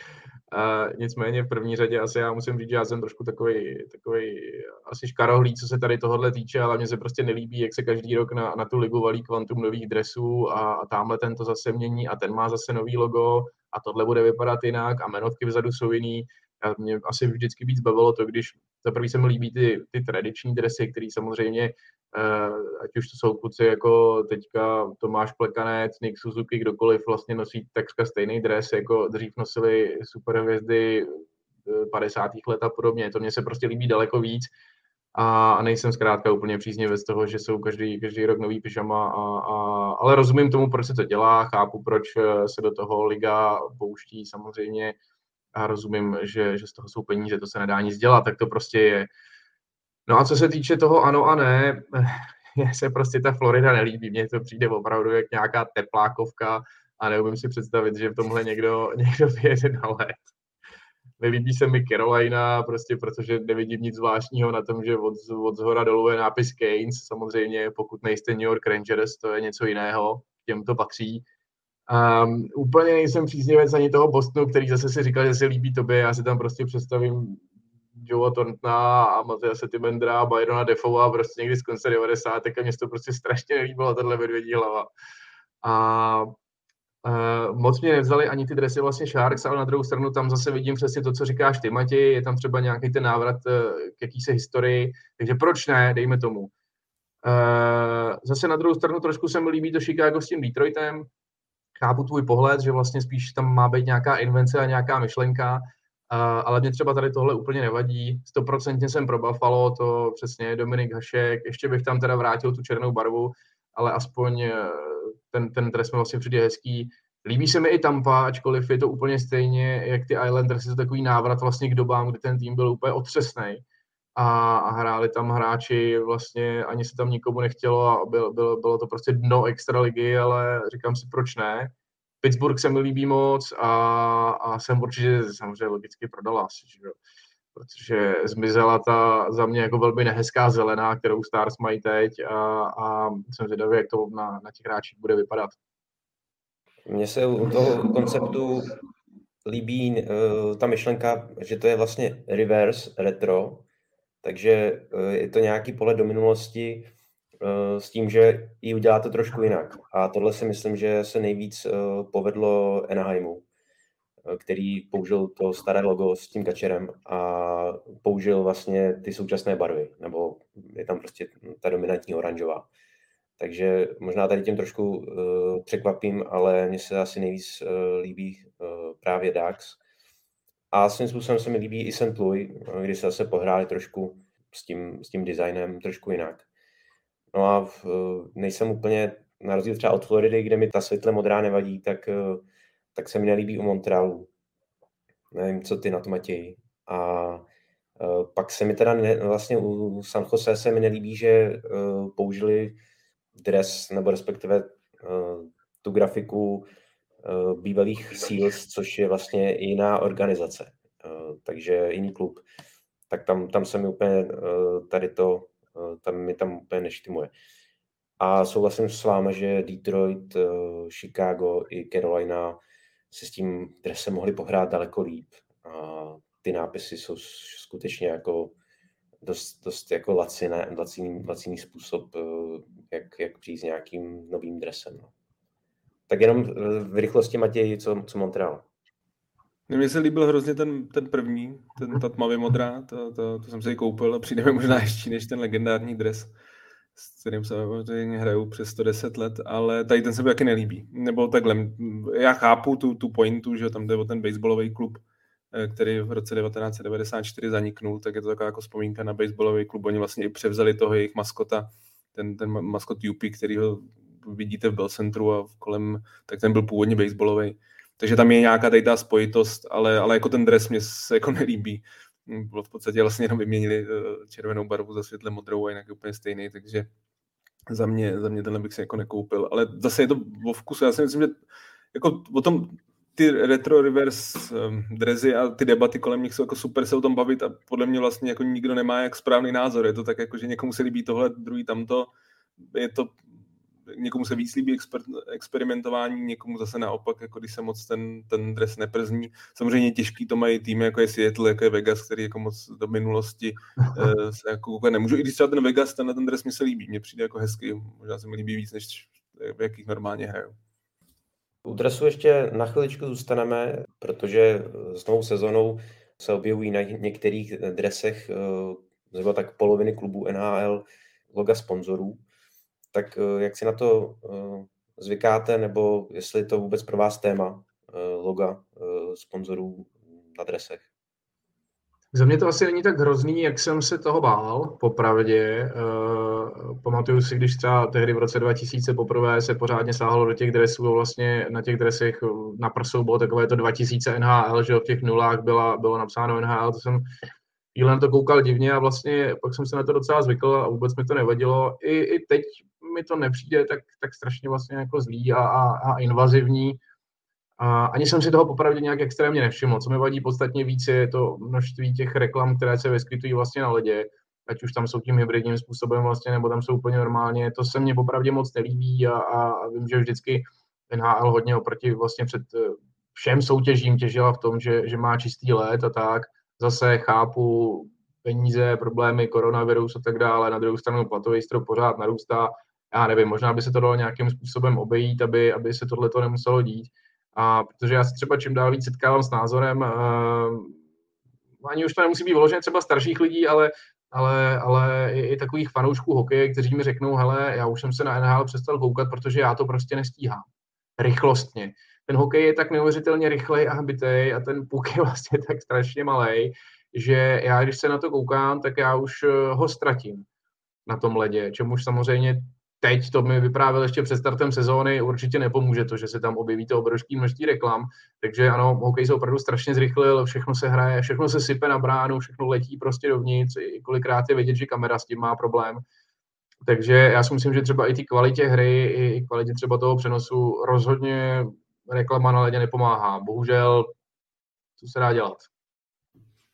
Uh, nicméně v první řadě asi já musím říct, že já jsem trošku takový, takový asi škarohlý, co se tady tohohle týče, ale mně se prostě nelíbí, jak se každý rok na, na tu ligu valí kvantum nových dresů a, a tamhle ten to zase mění a ten má zase nový logo a tohle bude vypadat jinak a jmenovky vzadu jsou jiný. A mě asi vždycky víc bavilo to, když za prvý se mi líbí ty, ty tradiční dresy, které samozřejmě ať už to jsou kluci jako teďka Tomáš Plekanec, Nick Suzuki, kdokoliv vlastně nosí takřka stejný dres, jako dřív nosili superhvězdy 50. Eh, let a podobně. To mě se prostě líbí daleko víc a nejsem zkrátka úplně příznivec toho, že jsou každý, každý rok nový pyžama, a, a, ale rozumím tomu, proč se to dělá, chápu, proč eh, se do toho liga pouští samozřejmě a rozumím, že, že z toho jsou peníze, to se nedá nic dělat, tak to prostě je. No a co se týče toho ano a ne, mně se prostě ta Florida nelíbí, mně to přijde opravdu jak nějaká teplákovka a neumím si představit, že v tomhle někdo, někdo vyjede na let. Nelíbí se mi Carolina, prostě protože nevidím nic zvláštního na tom, že od, od zhora dolů je nápis Keynes, samozřejmě pokud nejste New York Rangers, to je něco jiného, těm to patří. Um, úplně nejsem příznivec ani toho Bostonu, který zase si říkal, že se líbí tobě, já si tam prostě představím Joe Tontna a Matěja Setimendra a Byrona Defova prostě někdy z konce 90. a mě to prostě strašně nelíbilo, tahle medvědí hlava. A Uh, moc mě nevzali ani ty dresy vlastně Sharks, ale na druhou stranu tam zase vidím přesně to, co říkáš ty, Mati, je tam třeba nějaký ten návrat uh, k jakýsi historii, takže proč ne, dejme tomu. Uh, zase na druhou stranu trošku se mi líbí to Chicago s tím Detroitem, chápu tvůj pohled, že vlastně spíš tam má být nějaká invence a nějaká myšlenka, ale mě třeba tady tohle úplně nevadí. Stoprocentně jsem pro Buffalo, to přesně Dominik Hašek. Ještě bych tam teda vrátil tu černou barvu, ale aspoň eh, ten, ten trest mi vlastně přijde hezký. Líbí se mi i Tampa, ačkoliv je to úplně stejně, jak ty Islanders, je to takový návrat vlastně k dobám, kdy ten tým byl úplně otřesný a, a hráli tam hráči, vlastně ani se tam nikomu nechtělo a byl, byl, bylo to prostě dno extraligy, ale říkám si, proč ne. Pittsburgh se mi líbí moc a, a jsem určitě samozřejmě logicky prodal asi, že jo. protože zmizela ta za mě jako velmi nehezká zelená, kterou Stars mají teď a, a jsem zvědavý, jak to na, na těch hráčích bude vypadat. Mně se u toho konceptu líbí uh, ta myšlenka, že to je vlastně reverse retro, takže uh, je to nějaký pohled do minulosti, s tím, že ji uděláte trošku jinak. A tohle si myslím, že se nejvíc eh, povedlo Anaheimu, eh, který použil to staré logo s tím kačerem a použil vlastně ty současné barvy, nebo je tam prostě ta dominantní oranžová. Takže možná tady tím trošku uh, překvapím, ale mně se asi nejvíc uh, líbí uh, právě Dax. A svým způsobem se mi líbí i St. Louis, kdy se zase pohráli trošku s tím, s tím designem trošku jinak. No a v, nejsem úplně, na rozdíl třeba od Floridy, kde mi ta světle modrá nevadí, tak, eh, tak se mi nelíbí u Montrealu. Nevím, co ty na to Matěj. A uh, pak se mi teda ne, vlastně u San Jose se mi nelíbí, že použili dres, nebo respektive tu grafiku bývalých Seals, což je vlastně jiná organizace, takže jiný klub. Tak tam, tam se mi úplně tady to Eh, tam mi tam úplně neštimuje. A souhlasím s vámi, že Detroit, eh, Chicago i Carolina se s tím dresem mohli pohrát daleko líp. A ty nápisy jsou skutečně jako dost, dost jako laciné, laciný, laciný způsob, eh, jak, jak přijít s nějakým novým dresem. No. Tak jenom v rychlosti Matěj, co, co Montreal. Mně se líbil hrozně ten, ten první, ten, ta tmavě modrá, to, to, to jsem si koupil a přijde mi možná ještě než ten legendární dres, s kterým se hraju přes 110 let, ale tady ten se mi taky nelíbí. Nebo takhle, já chápu tu, tu pointu, že tam jde o ten baseballový klub eh, který v roce 1994 zaniknul, tak je to taková jako vzpomínka na baseballový klub. Oni vlastně i převzali toho jejich maskota, ten, ten maskot Yupi, který ho vidíte v Bell Centru a kolem, tak ten byl původně baseballový. Takže tam je nějaká tady ta spojitost, ale, ale jako ten dres mě se jako nelíbí. Bylo v podstatě vlastně jenom vyměnili eh, červenou barvu za světle modrou a jinak je úplně stejný, takže za mě, za mě tenhle bych se jako nekoupil. Ale zase je to o vkusu. Já si myslím, že jako o tom ty retro reverse um, drezy a ty debaty kolem nich jsou jako super se o tom bavit a podle mě vlastně jako nikdo nemá jak správný názor. Je to tak jako, že někomu se líbí tohle, druhý tamto. Je to někomu se víc líbí exper, experimentování, někomu zase naopak, jako když se moc ten, ten dres neprzní. Samozřejmě těžký to mají týmy, jako je Seattle, jako je Vegas, který jako moc do minulosti uh, se jako koukat nemůžu. I když třeba ten Vegas, ten, ten dres mi se líbí, mně přijde jako hezký, možná se mi líbí víc, než v jakých normálně hrajou. U dresu ještě na chviličku zůstaneme, protože s novou sezonou se objevují na některých dresech eh, zhruba tak poloviny klubů NHL loga sponzorů tak eh, jak si na to eh, zvykáte, nebo jestli to vůbec pro vás téma eh, loga sponzorů na dresech? Za mě to asi není tak hrozný, jak jsem se toho bál, popravdě. Pamatuju si, když třeba tehdy v roce 2000 poprvé se pořádně sáhlo do těch dresů vlastně na těch dresech na prsou bylo takové to 2000 NHL, že v těch nulách byla, bylo napsáno NHL, to jsem chvíli na to koukal divně a vlastně pak jsem se na to docela zvykl a vůbec mi to nevadilo. I, i teď mi to nepřijde tak, tak strašně vlastně jako zlý a, a, a invazivní. A ani jsem si toho popravdě nějak extrémně nevšiml. Co mi vadí podstatně více, je to množství těch reklam, které se vyskytují vlastně na ledě, ať už tam jsou tím hybridním způsobem vlastně, nebo tam jsou úplně normálně. To se mně popravdě moc nelíbí a, a vím, že vždycky NHL hodně oproti vlastně před eh, všem soutěžím těžila v tom, že, že má čistý let a tak. Zase chápu peníze, problémy, koronavirus a tak dále. Na druhou stranu platový strop pořád narůstá já nevím, možná by se to dalo nějakým způsobem obejít, aby, aby se tohle to nemuselo dít. A protože já se třeba čím dál víc setkávám s názorem, uh, ani už to nemusí být vyložené třeba starších lidí, ale, ale, ale i, i takových fanoušků hokeje, kteří mi řeknou, hele, já už jsem se na NHL přestal koukat, protože já to prostě nestíhám. Rychlostně. Ten hokej je tak neuvěřitelně rychlej a habitej a ten puk je vlastně tak strašně malý, že já, když se na to koukám, tak já už eh, ho ztratím na tom ledě, čemuž samozřejmě teď, to mi vyprávěl ještě před startem sezóny, určitě nepomůže to, že se tam objeví to obrovské množství reklam. Takže ano, hokej se opravdu strašně zrychlil, všechno se hraje, všechno se sype na bránu, všechno letí prostě dovnitř, i kolikrát je vidět, že kamera s tím má problém. Takže já si myslím, že třeba i ty kvalitě hry, i kvalitě třeba toho přenosu rozhodně reklama na ledě nepomáhá. Bohužel, co se dá dělat?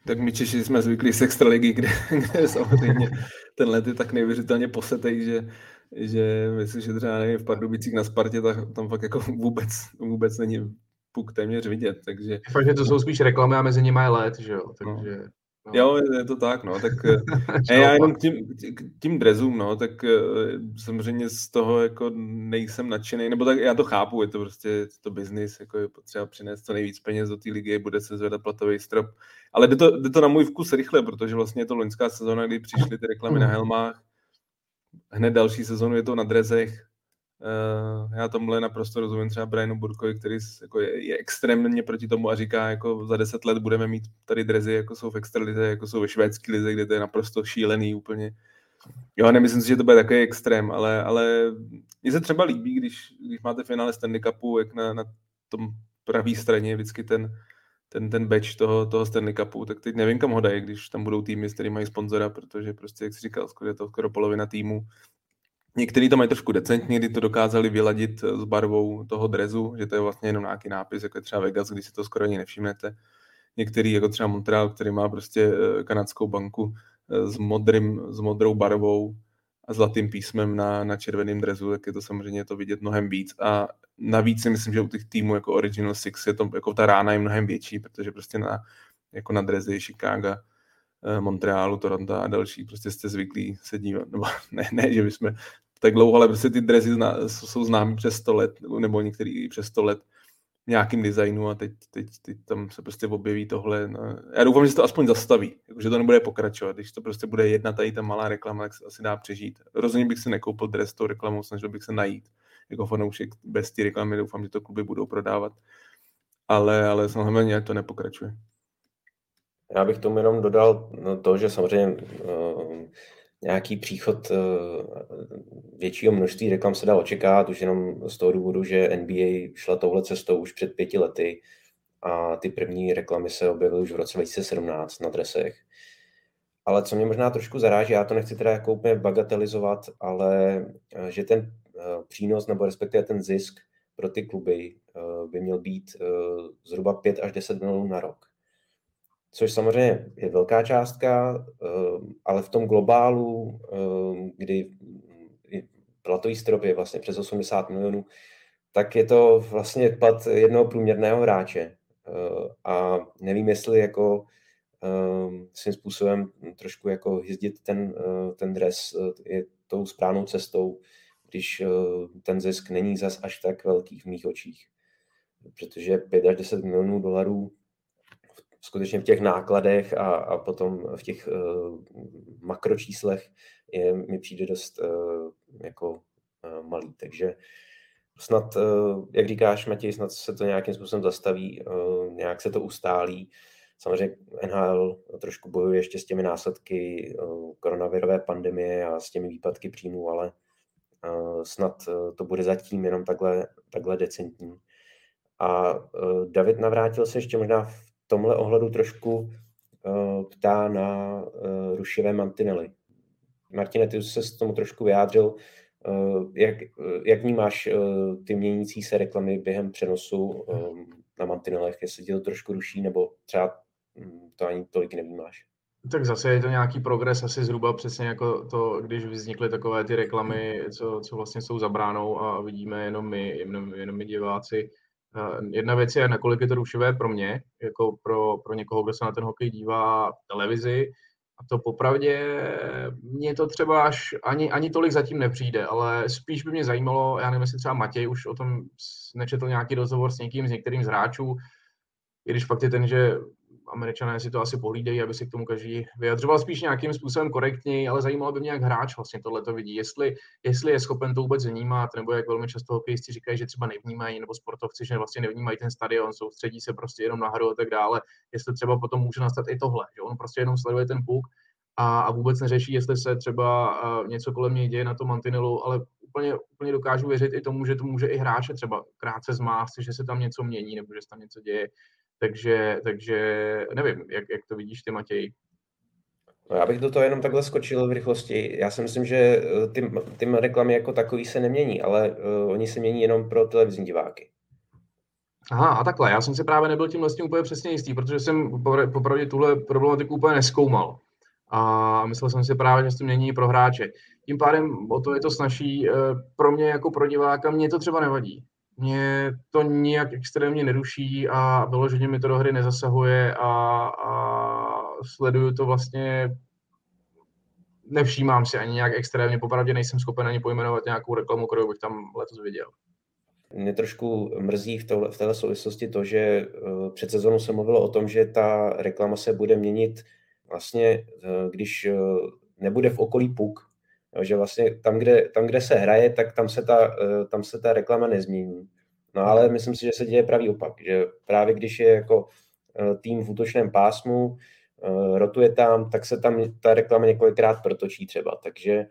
Tak my Češi jsme zvyklí z extraligy, kde, kde samozřejmě ten let je tak neuvěřitelně posetej, že že myslím, že třeba nevím, v Pardubicích na Spartě, tak tam fakt jako vůbec, vůbec není puk téměř vidět, takže... Fakt, že to jsou spíš reklamy a mezi nimi je let, že jo, no. takže... No. No. Jo, je to tak, no, tak ne, já jenom tím, tím drezům, no, tak eh, samozřejmě z toho jako nejsem nadšený, nebo tak já to chápu, je to prostě je to biznis, jako je potřeba přinést co nejvíc peněz do té ligy, bude se zvedat platový strop, ale jde to, jde to na můj vkus rychle, protože vlastně je to loňská sezóna, kdy přišly ty reklamy na helmách, hned další sezonu je to na drezech. Uh, já tomhle naprosto rozumím třeba Brianu Burkovi, který jako je, je, extrémně proti tomu a říká, jako za deset let budeme mít tady drezy, jako jsou v extralize, jako jsou ve švédské lize, kde to je naprosto šílený úplně. Jo, nemyslím si, že to bude takový extrém, ale, ale mně se třeba líbí, když, když máte finále Stanley Cupu, jak na, na tom pravé straně je vždycky ten, ten, ten badge toho, toho Stanley Cupu, tak teď nevím, kam ho dají, když tam budou týmy, který mají sponzora, protože prostě, jak jsi říkal, skoro je to skoro polovina týmu. Někteří to mají trošku decentně, kdy to dokázali vyladit s barvou toho drezu, že to je vlastně jenom nějaký nápis, jako je třeba Vegas, když si to skoro ani nevšimnete. Některý, jako třeba Montreal, který má prostě eh, kanadskou banku eh, s, modrým, s modrou barvou a zlatým písmem na, na červeném drezu, tak je to samozřejmě to vidět mnohem víc. A navíc si myslím, že u těch týmů jako Original Six je to, jako ta rána je mnohem větší, protože prostě na, jako na drezy Chicago, eh, Montrealu, Toronto a další, prostě jste zvyklí se dívat, nebo ne, ne, že bychom tak dlouho, ale prostě ty drezy jsou známí přes 100 let, nebo některý přes 100 let nějakým designu a teď, teď, teď tam se prostě objeví tohle. No. Já doufám, že se to aspoň zastaví, že to nebude pokračovat. Když to prostě bude jedna tady ta malá reklama, tak se asi dá přežít. Rozhodně bych si nekoupil dres tou reklamou, snažil bych se najít jako fanoušek bez té reklamy. Doufám, že to kluby budou prodávat. Ale, ale samozřejmě to nepokračuje. Já bych tomu jenom dodal no, to, že samozřejmě uh, nějaký příchod uh, většího množství reklam se dá očekávat už jenom z toho důvodu, že NBA šla touhle cestou už před pěti lety a ty první reklamy se objevily už v roce 2017 na dresech. Ale co mě možná trošku zaráží, já to nechci teda jako úplně bagatelizovat, ale eh, že ten eh, přínos nebo respektive ten zisk pro ty kluby eh, by měl být zhruba 5 až 10 milionů na rok. Což samozřejmě je velká částka, ale v tom globálu, kdy platový strop je vlastně přes 80 milionů, tak je to vlastně plat jednoho průměrného hráče. A nevím, jestli jako Ehm, svým způsobem trošku jako hyzdit ten, ten dres eh, je tou správnou cestou, když ten zisk není zas až tak velký v mých očích. Protože 5 až 10 milionů dolarů skutečně v těch nákladech a, a potom v těch uh, makročíslech je, mi přijde dost uh, jako uh, malý. Takže snad, uh, jak říkáš, Matěj, snad se to nějakým způsobem zastaví, uh, nějak se to ustálí. Samozřejmě NHL trošku bojuje ještě s těmi následky eh, koronavirové pandemie a s těmi výpadky příjmů, ale eh, snad eh, to bude zatím jenom takhle, takhle decentní. A David navrátil se ještě možná v tomhle ohledu trošku ptá na rušivé mantinely. Martine, ty se s tomu trošku vyjádřil. Jak, jak vnímáš ty měnící se reklamy během přenosu na mantinelech, jestli tě to trošku ruší, nebo třeba Mm, to ani tolik nevnímáš. Tak zase je to nějaký progres, asi zhruba přesně jako to, když vznikly takové ty reklamy, co, co vlastně jsou zabránou a vidíme jenom my, jenom, jenom my diváci. Jedna věc je, nakolik je to rušivé pro mě, jako pro, pro někoho, kdo se na ten hokej dívá v televizi. A to popravdě, mě to třeba až ani, ani tolik zatím nepřijde, ale spíš by mě zajímalo, já nevím, jestli třeba Matěj už o tom nečetl nějaký rozhovor s někým, s některým z hráčů, i když fakt je ten, že američané si to asi pohlídají, aby si k tomu každý vyjadřoval spíš nějakým způsobem korektněji, ale zajímalo by mě, jak hráč vlastně tohle to vidí. Jestli, jestli je schopen to vůbec vnímat, nebo jak velmi často hokejisti říkají, že třeba nevnímají, nebo sportovci, že vlastně nevnímají ten stadion, soustředí se prostě jenom na hru a tak dále. Jestli třeba potom může nastat i tohle, že on prostě jenom sleduje ten puk a, a vůbec neřeší, jestli se třeba něco kolem něj děje na tom mantinelu, ale úplně, úplně dokážu věřit i tomu, že to může i hráče třeba krátce zmást, že se tam něco mění nebo že se tam něco děje. Takže, takže nevím, jak, jak to vidíš ty, Matěj? No já bych do toho jenom takhle skočil v rychlosti. Já si myslím, že eh, ty, ty reklamy jako takový se nemění, ale uh, oni se mění jenom pro televizní diváky. Aha, a takhle. Já jsem si právě nebyl tím vlastně úplně přesně jistý, protože jsem popravdě tuhle problematiku úplně neskoumal. A myslel jsem si právě, že se to mění pro hráče. Tím pádem o to je to snaží. Eh, pro mě jako pro diváka mě to třeba nevadí mě to nijak extrémně neruší a vyloženě mi to do hry nezasahuje a, a sleduju to vlastně nevšímám si ani nějak extrémně, popravdě nejsem schopen ani pojmenovat nějakou reklamu, kterou bych tam letos viděl. Mě trošku mrzí v, tohle, v této souvislosti to, že uh, před sezónou se mluvilo o tom, že ta reklama se bude měnit vlastně, uh, když uh, nebude v okolí puk, Jo, že vlastně tam kde, tam, kde se hraje, tak tam se, ta, eh, tam se ta reklama nezmění. No ale myslím si, že se děje pravý opak, že právě když je jako eh, tým v útočném pásmu, eh, rotuje tam, tak se tam ta reklama několikrát protočí třeba, takže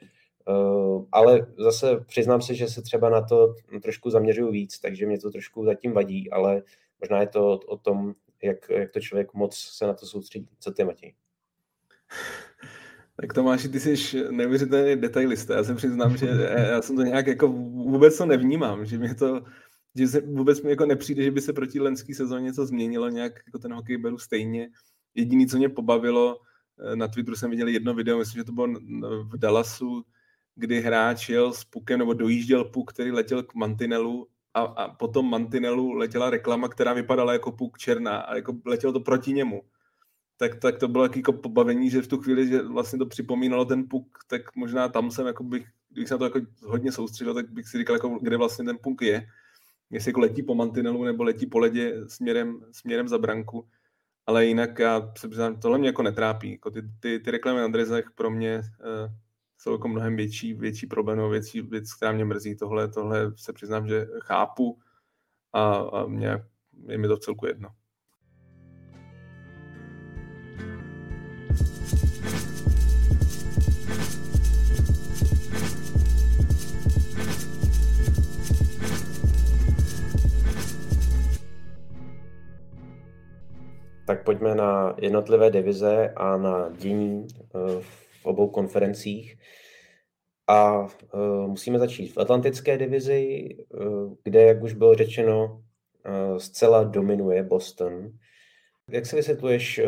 ale zase přiznám se, že se třeba na to trošku zaměřuju víc, takže mě to trošku zatím vadí, ale možná je to o tom, jak, jak to člověk moc se na to soustředí. Co ty, Matěj? Tak Tomáši, ty jsi neuvěřitelný detailista. Já se přiznám, že já jsem to nějak jako vůbec to nevnímám, že mě to, že se vůbec mi jako nepřijde, že by se proti lenský sezóně něco změnilo, nějak jako ten hokej beru stejně. Jediné, co mě pobavilo, eh, na Twitteru jsem viděl jedno video, myslím, že to bylo v Dallasu, kdy hráč jel s pukem nebo dojížděl puk, který letěl k mantinelu a, a potom mantinelu letěla reklama, která vypadala jako puk černá a jako letělo to proti němu tak, tak to bylo jako pobavení, že v tu chvíli, že vlastně to připomínalo ten puk, tak možná tam jsem, jako bych, kdybych se na to jako hodně soustředil, tak bych si říkal, jako, kde vlastně ten puk je. Jestli jako letí po mantinelu nebo letí po ledě směrem, směrem za branku. Ale jinak já se přiznám, tohle mě jako netrápí. Jako ty, ty, ty reklamy na drezech pro mě uh, jsou jako mnohem větší, větší problém, nebo větší věc, která mě mrzí. Tohle, tohle se přiznám, že chápu a, a mě, je mi to v celku jedno. Tak pojďme na jednotlivé divize a na dění eh, v obou konferencích. A uh, musíme začít v Atlantické divizi, uh, kde, jak už bylo řečeno, zcela dominuje Boston. Jak si vysvětluješ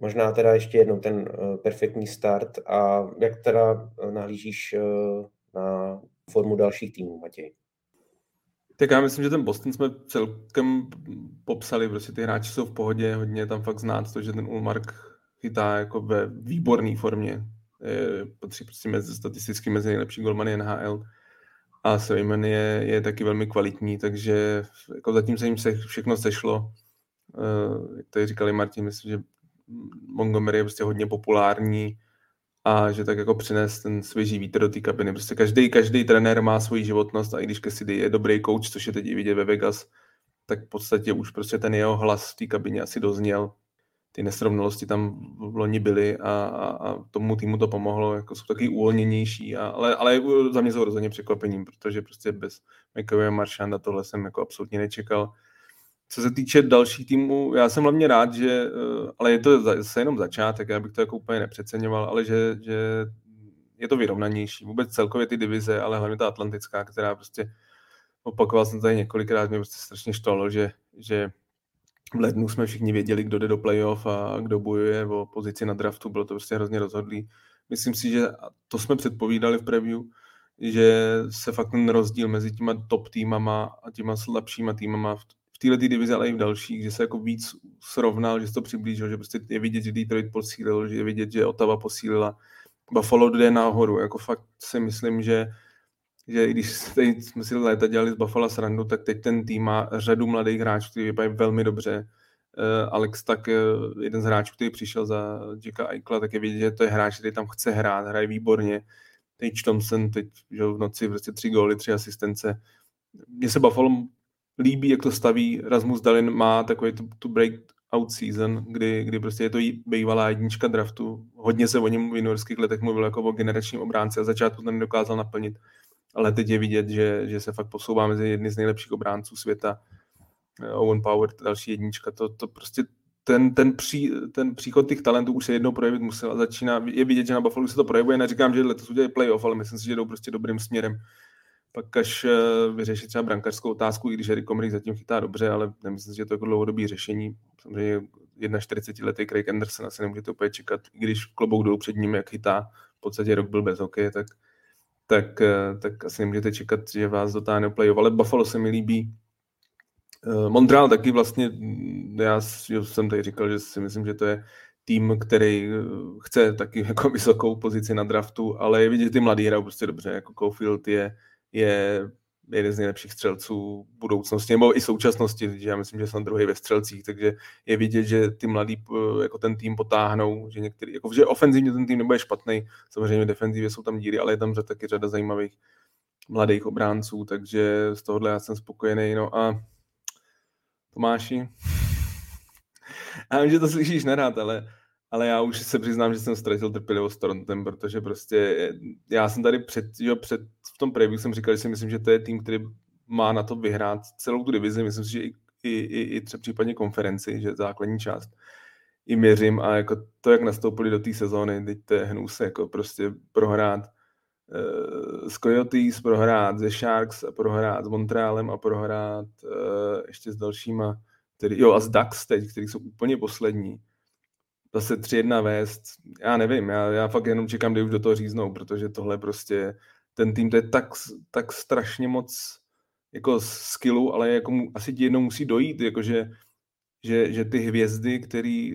možná teda ještě jednou ten perfektní start a jak teda nahlížíš na formu dalších týmů, Matěj? Tak já myslím, že ten Boston jsme celkem popsali, prostě ty hráči jsou v pohodě, hodně tam fakt znát to, že ten Ulmark chytá jako ve výborné formě, je, patří prostě mezi, statisticky mezi nejlepší golmany NHL a Swayman je, je taky velmi kvalitní, takže jako zatím se jim se všechno sešlo. Uh, jak tady říkali Martin, myslím, že Montgomery je prostě hodně populární a že tak jako přines ten svěží vítr do té kabiny. Prostě každý, každý trenér má svoji životnost a i když Cassidy je dobrý coach, což je teď i vidět ve Vegas, tak v podstatě už prostě ten jeho hlas v té kabině asi dozněl ty nesrovnalosti tam v loni byly a, a, a tomu týmu to pomohlo, jako jsou taky uvolněnější, a, ale, ale za mě jsou rozhodně překvapením, protože prostě bez McAvoy a Maršanda tohle jsem jako absolutně nečekal. Co se týče dalších týmů, já jsem hlavně rád, že, eh, ale je to zase jenom začátek, já bych to jako úplně nepřeceňoval, ale že, že je to vyrovnanější. Vůbec celkově ty divize, ale hlavně ta atlantická, která prostě opakoval jsem tady několikrát, mě prostě strašně štalo, že, že v lednu jsme všichni věděli, kdo jde do playoff a kdo bojuje o pozici na draftu, bylo to prostě hrozně rozhodlý. Myslím si, že to jsme předpovídali v preview, že se fakt ten rozdíl mezi těma top týmama a těma slabšíma týmama v, v této divizi, ale i v dalších, že se jako víc srovnal, že se to přiblížil, že prostě je vidět, že Detroit posílil, že je vidět, že Ottawa posílila. Buffalo jde nahoru, jako fakt si myslím, že že když jsme si léta dělali z Buffalo srandu, tak teď ten tým má řadu mladých hráčů, kteří vypadají velmi dobře. Uh, Alex tak uh, jeden z hráčů, který přišel za Jacka Eichla, tak je vidět, že to je hráč, který tam chce hrát, hraje výborně. Teď Thompson, teď že v noci prostě tři góly, tři asistence. Mně se Buffalo líbí, jak to staví. Rasmus Dalin má takový tu, tu breakout season, kdy, kdy prostě je to bývalá jednička draftu. Hodně se o něm v juniorských letech mluvil jako o generačním obránci a začátku to nedokázal naplnit ale teď je vidět, že, že se fakt posouvá mezi jedny z nejlepších obránců světa. Eh, Owen Power, další jednička, to, to prostě ten, ten, pří, ten příchod těch talentů už se jednou projevit musel a začíná, je vidět, že na Buffalo se to projevuje, neříkám, že letos udělají playoff, ale myslím si, že jdou prostě dobrým směrem. Pak až eh, vyřešit třeba brankařskou otázku, i když Eric Comrie zatím chytá dobře, ale nemyslím si, že to je jako dlouhodobý řešení. Samozřejmě 41 letý Craig Anderson asi nemůžete úplně čekat, i když klobouk dolů před ním, jak chytá, v podstatě rok byl bez hokeje, tak tak, eh, tak asi nemůžete čekat, že vás dotáhne playoff, ale Buffalo se mi líbí. Eh, Montreal taky vlastně, mm, já jsem tady říkal, že si myslím, že to je tým, který chce taky jako vysokou pozici na draftu, ale je vidět, že ty mladí hrajou prostě dobře, jako Caulfield je, je jeden z nejlepších střelců budoucnosti, nebo i současnosti, že já myslím, že jsem druhý ve střelcích, takže je vidět, že ty mladí eh, jako ten tým potáhnou, že některý, jako, že ofenzivně ten tým nebude špatný, samozřejmě defenzivě jsou tam díry, ale je tam taky řada zajímavých mladých obránců, takže z tohohle já jsem spokojený, no a Tomáši, já vím, že to slyšíš nerad, ale ale já už se přiznám, že jsem ztratil trpělivost s Torontem, protože prostě já jsem tady před, jo, před v tom preview jsem říkal, že si myslím, že to je tým, který má na to vyhrát celou tu divizi, myslím si, že i, i, i, i třeba případně konferenci, že základní část. I měřím a jako to, jak nastoupili do té sezóny, teď to je hnus, jako prostě prohrát uh, s Coyotes, prohrát ze Sharks a prohrát s Montrealem a prohrát uh, ještě s dalšíma, který, jo a s Ducks teď, který jsou úplně poslední zase 3-1 vést, já nevím, já, já fakt jenom čekám, kdy už do toho říznou, protože tohle prostě, ten tým to je tak, tak strašně moc jako skillu, ale jako mu, asi ti jednou musí dojít, jakože že, že ty hvězdy, které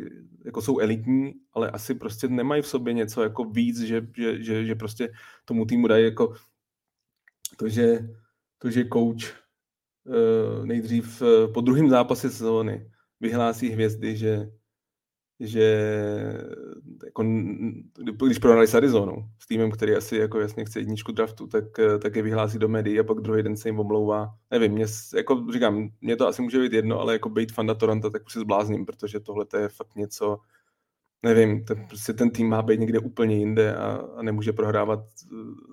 jako jsou elitní, ale asi prostě nemají v sobě něco jako víc, že, že, že, že prostě tomu týmu dají jako to, že, to, že coach uh, nejdřív uh, po druhém zápase sezóny vyhlásí hvězdy, že že jako, když prohrali s Arizonou, s týmem, který asi jako jasně chce jedničku draftu, tak, tak je vyhlásí do médií a pak druhý den se jim omlouvá. Nevím, mě, jako říkám, mě to asi může být jedno, ale jako být fanda Toronto, tak už se zblázním, protože tohle je fakt něco, nevím, ten, prostě ten tým má být někde úplně jinde a, a nemůže prohrávat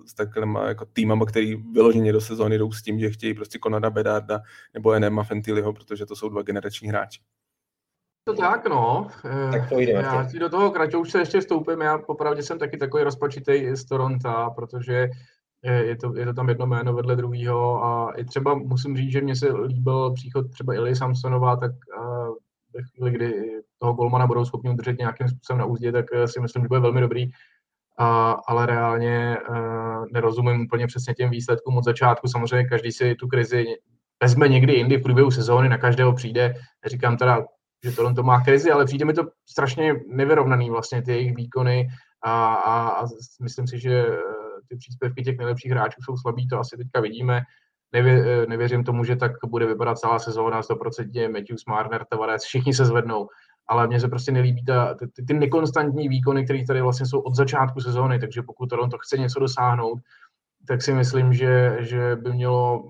s takovýma jako týmama, který vyloženě do sezóny jdou s tím, že chtějí prostě Konada Bedarda nebo Enema Fentilyho, protože to jsou dva generační hráči. To tak, no. Tak to jde, já ti do toho se ještě vstoupím. Já popravdě jsem taky takový rozpačitý z Toronto, protože je to, je to tam jedno jméno vedle druhého a i třeba musím říct, že mně se líbil příchod třeba Ili Samsonova, tak ve chvíli, kdy toho golmana budou schopni udržet nějakým způsobem na úzdě, tak eh, si myslím, že bude velmi dobrý. A, ale reálně uh, nerozumím úplně přesně těm výsledkům od začátku. Samozřejmě každý si tu krizi vezme někdy jindy v průběhu sezóny, na každého přijde. Říkám teda, že to má krizi, ale přijde mi to strašně nevyrovnaný vlastně ty jejich výkony a, a, a myslím si, že eh, ty příspěvky těch nejlepších hráčů jsou slabý, to asi teďka vidíme. Nevě, nevěřím tomu, že tak bude vypadat celá sezóna 100% Matthews, Marner, Tavares, všichni se zvednou, ale mně se prostě nelíbí ta, ty, ty nekonstantní výkony, které tady vlastně jsou od začátku sezóny, takže pokud to chce něco dosáhnout, tak si myslím, že, že by mělo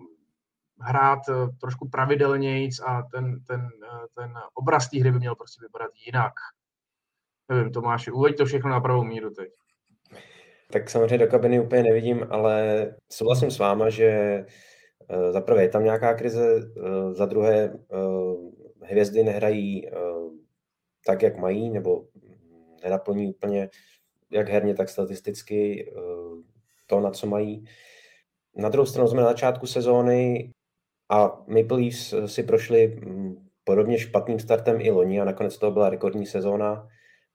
hrát eh, trošku pravidelnějc a ten, ten, eh, ten obraz té hry by měl prostě vypadat jinak. Nevím, Tomáši, uveď to všechno na pravou míru teď. Tak samozřejmě do kabiny úplně nevidím, ale souhlasím s váma, že eh, za prvé je tam nějaká krize, za druhé hvězdy nehrají tak, jak mají, nebo nenaplní úplně jak herně, tak statisticky to, na co mají. Na druhou stranu jsme na začátku sezóny a Maple Leafs si prošli mm, podobně špatným startem i loni a nakonec to byla rekordní sezóna.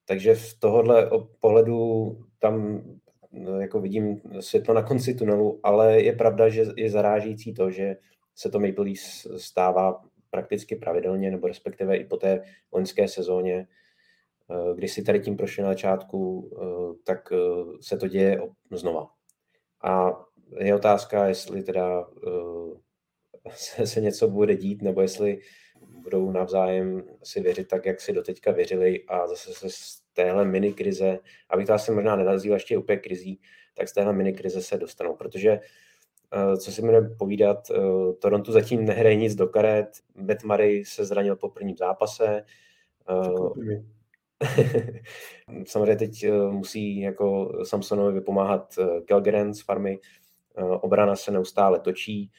Takže v tohohle pohledu tam no, jako vidím světlo na konci tunelu, ale je pravda, že je zarážící to, že se to Maple Leafs stává prakticky pravidelně, nebo respektive i po té loňské sezóně, eh, když si tady tím prošli na začátku, eh, tak eh, se to děje znova. A je otázka, jestli teda se, se něco bude dít, nebo jestli budou navzájem si věřit tak, jak si doteďka věřili a zase se z téhle mini krize, abych to asi možná nenazýval ještě úplně krizí, tak z téhle mini krize se dostanou, protože eh, co si můžeme povídat, eh, Toronto zatím nehraje nic do karet, Matt Murray se zranil po prvním zápase, eh, Samozřejmě teď musí jako Samsonovi vypomáhat Kelgeren z farmy, obrana se neustále točí,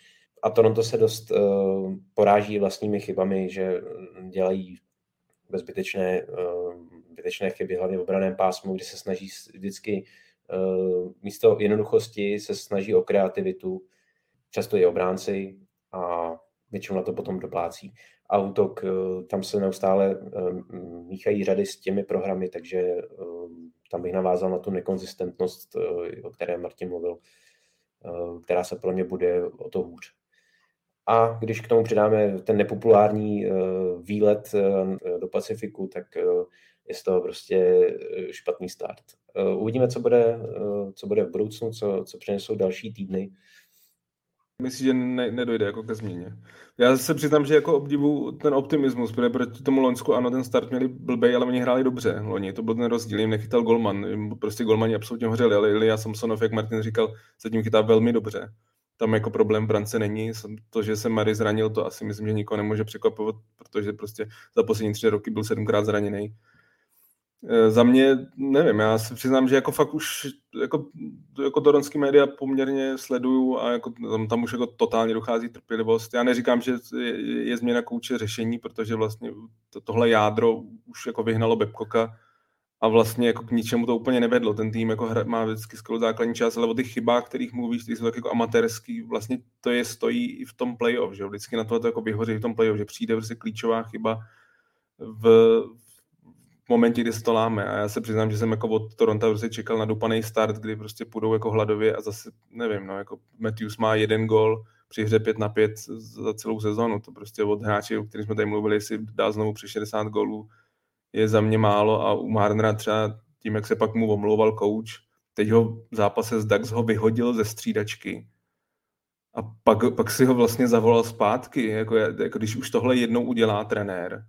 a Toronto se dost uh, poráží vlastními chybami, že dělají bezbytečné uh, zbytečné chyby, hlavně v obraném pásmu, kdy se snaží vždycky uh, místo jednoduchosti se snaží o kreativitu, často i obránci a většinou na to potom doplácí. A útok, uh, tam se neustále uh, míchají řady s těmi programy, takže uh, tam bych navázal na tu nekonzistentnost, uh, o které Martin mluvil, která se pro mě bude o to hůř. A když k tomu přidáme ten nepopulární uh, výlet uh, do Pacifiku, tak uh, je z toho prostě špatný start. Uvidíme, co bude, co bude v budoucnu, co, co přinesou další týdny. Myslím, že ne, nedojde jako ke změně. Já se přiznám, že jako obdivu ten optimismus, protože proti tomu Loňsku, ano, ten start měli blbej, ale oni hráli dobře. Loni to byl ten rozdíl, jim nechytal golman, prostě golmani absolutně hořeli, ale Ilya Samsonov, jak Martin říkal, se tím chytá velmi dobře tam jako problém v brance není. To, že se Mary zranil, to asi myslím, že nikoho nemůže překvapovat, protože prostě za poslední tři roky byl sedmkrát zraněný. E, za mě, nevím, já se přiznám, že jako fakt už jako, jako toronský média poměrně sleduju a jako tam, tam už jako totálně dochází trpělivost. Já neříkám, že je, je změna kouče řešení, protože vlastně to, tohle jádro už jako vyhnalo Babcocka, a vlastně jako k ničemu to úplně nevedlo. Ten tým jako hra, má vždycky skvělou základní část, ale o těch chybách, kterých mluvíš, které jsou tak jako amatérský, vlastně to je stojí i v tom playoff, že vždycky na to, to jako vyhoří v tom playoff, že přijde prostě klíčová chyba v, v momentě, kdy se to láme. A já se přiznám, že jsem jako od Toronto prostě čekal na dupaný start, kdy prostě půjdou jako hladově a zase, nevím, no, jako Matthews má jeden gol při hře 5 na 5 za celou sezonu. To prostě od hráči, o kterých jsme tady mluvili, si dá znovu přes 60 gólů, je za mě málo a u Marnera třeba tím, jak se pak mu omlouval coach, teď ho v zápase s Dax ho vyhodil ze střídačky a pak, pak si ho vlastně zavolal zpátky, jako, jako když už tohle jednou udělá trenér,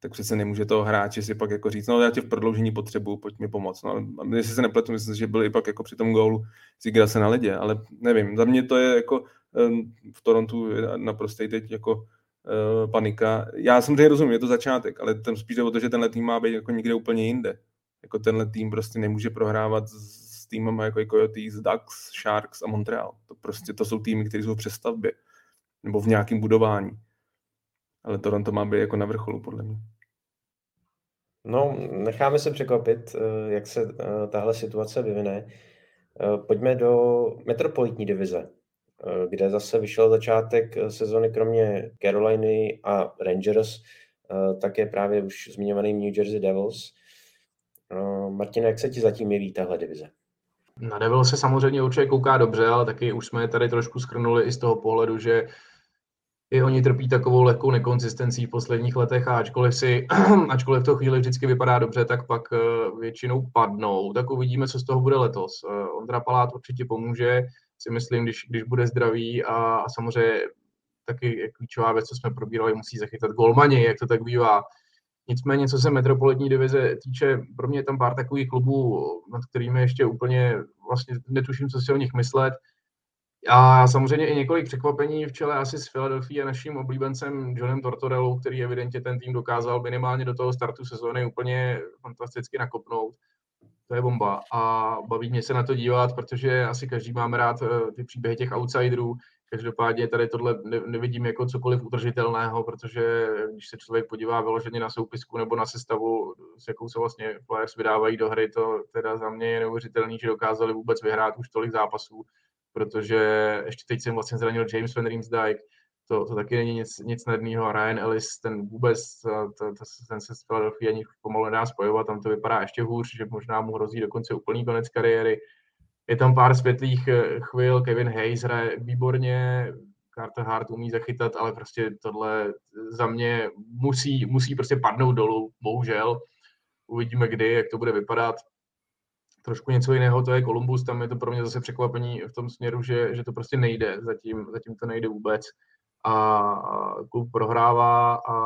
tak přece nemůže toho hráče si pak jako říct, no já tě v prodloužení potřebuju, pojď mi pomoct. No, jestli se nepletu, myslím, že byl i pak jako při tom gólu Zigra se na ledě, ale nevím, za mě to je jako v Torontu naprosto teď jako uh, panika. Já tady rozumím, je to začátek, ale tam spíš o to, že tenhle tým má být jako někde úplně jinde. Jako tenhle tým prostě nemůže prohrávat s týmem jako Coyotes, Ducks, Sharks a Montreal. To prostě to jsou týmy, které jsou v přestavbě nebo v nějakém budování. Ale Toronto má být jako na vrcholu, podle mě. No, necháme se překvapit, eh, jak se eh, tahle situace vyvine. Eh, pojďme do metropolitní divize, kde zase vyšel začátek sezony kromě Caroliny a Rangers, také právě už zmiňovaný New Jersey Devils. Martin, jak se ti zatím jeví tahle divize? Na Devils se samozřejmě určitě kouká dobře, ale taky už jsme tady trošku schrnuli i z toho pohledu, že i oni trpí takovou lehkou nekonzistencí v posledních letech a ačkoliv, si, ačkoliv to chvíli vždycky vypadá dobře, tak pak eh, většinou padnou. Tak uvidíme, co z toho bude letos. Eh, Ondra Palát určitě pomůže, si myslím, když, když bude zdravý a, a samozřejmě taky klíčová věc, co jsme probírali, musí zachytat golmani, jak to tak bývá. Nicméně, co se metropolitní divize týče, pro mě je tam pár takových klubů, nad kterými ještě úplně vlastně netuším, co si o nich myslet. A samozřejmě i několik překvapení v čele asi s Philadelphia a naším oblíbencem Johnem Tortorellou, který evidentně ten tým dokázal minimálně do toho startu sezóny úplně fantasticky nakopnout. To je bomba. A baví mě se na to dívat, protože asi každý máme rád eh, ty příběhy těch outsiderů. Každopádně tady tohle nevidím jako cokoliv udržitelného, protože když se člověk podívá vyloženě na soupisku nebo na sestavu, s jakou se vlastně Flyers vydávají do hry, to teda za mě je neuvěřitelný, že dokázali vůbec vyhrát už tolik zápasů protože ještě teď jsem vlastně zranil James Van Riemsdyk, to, to taky není nic, nic snadného. Ryan Ellis, ten vůbec, to, to, ten se s Philadelphia ani pomalu nedá spojovat, tam to vypadá ještě hůř, že možná mu hrozí dokonce úplný konec kariéry. Je tam pár světlých eh, chvil, Kevin Hayes hraje výborně, Carter Hart umí zachytat, ale prostě tohle za mě musí, musí prostě padnout dolů, bohužel. Uvidíme kdy, jak to bude vypadat trošku něco jiného, to je Columbus, tam je to pro mě zase překvapení v tom směru, že, že to prostě nejde, zatím, zatím to nejde vůbec a klub prohrává a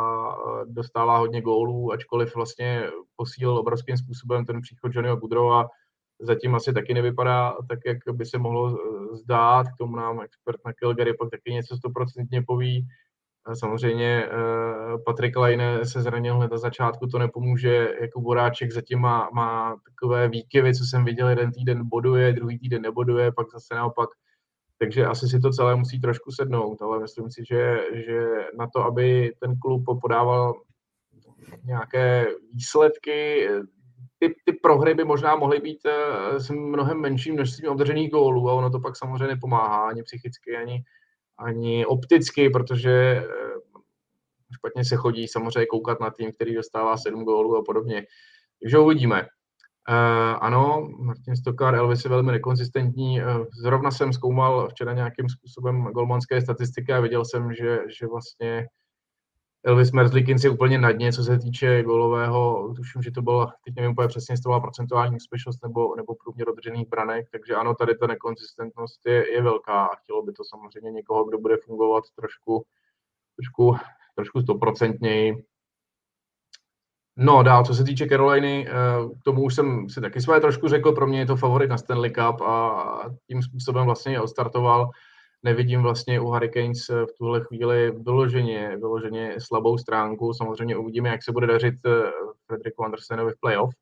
dostává hodně gólů, ačkoliv vlastně posílil obrovským způsobem ten příchod Johnnyho Budrova, zatím asi taky nevypadá tak, jak by se mohlo zdát, k tomu nám expert na Calgary pak taky něco stoprocentně poví, Samozřejmě eh, Patrik Lajne se zranil hned na začátku, to nepomůže. Jako Boráček zatím má, má takové výkyvy, co jsem viděl, jeden týden boduje, druhý týden neboduje, pak zase naopak. Takže asi si to celé musí trošku sednout, ale myslím si, že, že na to, aby ten klub podával nějaké výsledky, ty, ty prohry by možná mohly být eh, s mnohem menším množstvím obdržených gólů a ono to pak samozřejmě nepomáhá ani psychicky, ani, ani opticky, protože eh, špatně se chodí samozřejmě koukat na tým, který dostává sedm gólů a podobně. Takže uvidíme. Uh, ano, Martin Stokar, Elvis je velmi nekonzistentní. Uh, zrovna jsem zkoumal včera nějakým způsobem golmanské statistiky a viděl jsem, že, že vlastně Elvis Merzlikins je úplně na dně, co se týče golového, tuším, že to bylo, teď nevím úplně přesně, to byla procentuální úspěšnost nebo, nebo průměr dodržených branek, takže ano, tady ta nekonzistentnost je, je velká a chtělo by to samozřejmě někoho, kdo bude fungovat trošku, trošku, trošku stoprocentněji. No dál, co se týče Caroliny, eh, k tomu už jsem si taky své trošku řekl, pro mě je to favorit na Stanley Cup a tím způsobem vlastně je odstartoval. Nevidím vlastně u Hurricanes eh, v tuhle chvíli vyloženě, vyloženě slabou stránku. Samozřejmě uvidíme, jak se bude dařit eh, Frederiku Andersenovi v playoff,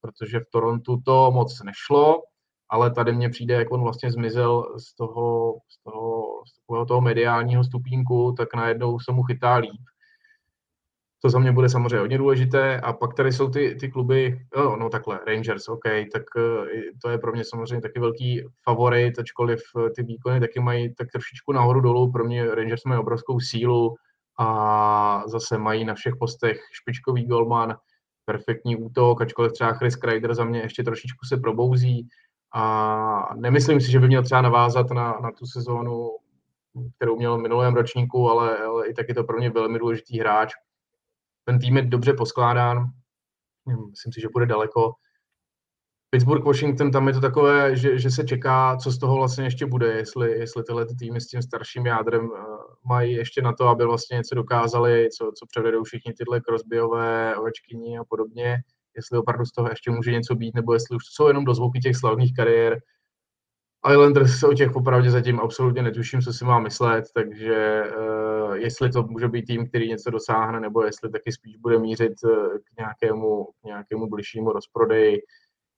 protože v Torontu to moc nešlo, ale tady mně přijde, jak on vlastně zmizel z toho, z toho, z toho, toho mediálního stupínku, tak najednou se mu chytá líp to za mě bude samozřejmě hodně důležité. A pak tady jsou ty, ty kluby, no, no takhle, Rangers, OK, tak eh, to je pro mě samozřejmě taky velký favorit, ačkoliv eh, ty výkony taky mají tak trošičku nahoru dolů. Pro mě Rangers mají obrovskou sílu a zase mají na všech postech špičkový golman, perfektní útok, ačkoliv třeba Chris Kreider za mě ještě trošičku se probouzí. A nemyslím si, že by měl třeba navázat na, na tu sezónu, kterou měl v minulém ročníku, ale, ale i taky to pro mě velmi důležitý hráč ten tým je dobře poskládán, myslím si, že bude daleko. Pittsburgh, Washington, tam je to takové, že, že se čeká, co z toho vlastně ještě bude, jestli, jestli tyhle ty týmy s tím starším jádrem uh, mají ještě na to, aby vlastně něco dokázali, co, co převedou všichni tyhle Crosbyové, Ovečkyni a podobně, jestli opravdu z toho ještě může něco být, nebo jestli už to jsou jenom dozvuky těch slavných kariér, Islanders o těch popravdě zatím absolutně netuším, co si má myslet, takže uh, jestli to může být tým, který něco dosáhne, nebo jestli taky spíš bude mířit uh, k nějakému, k nějakému bližšímu rozprodeji,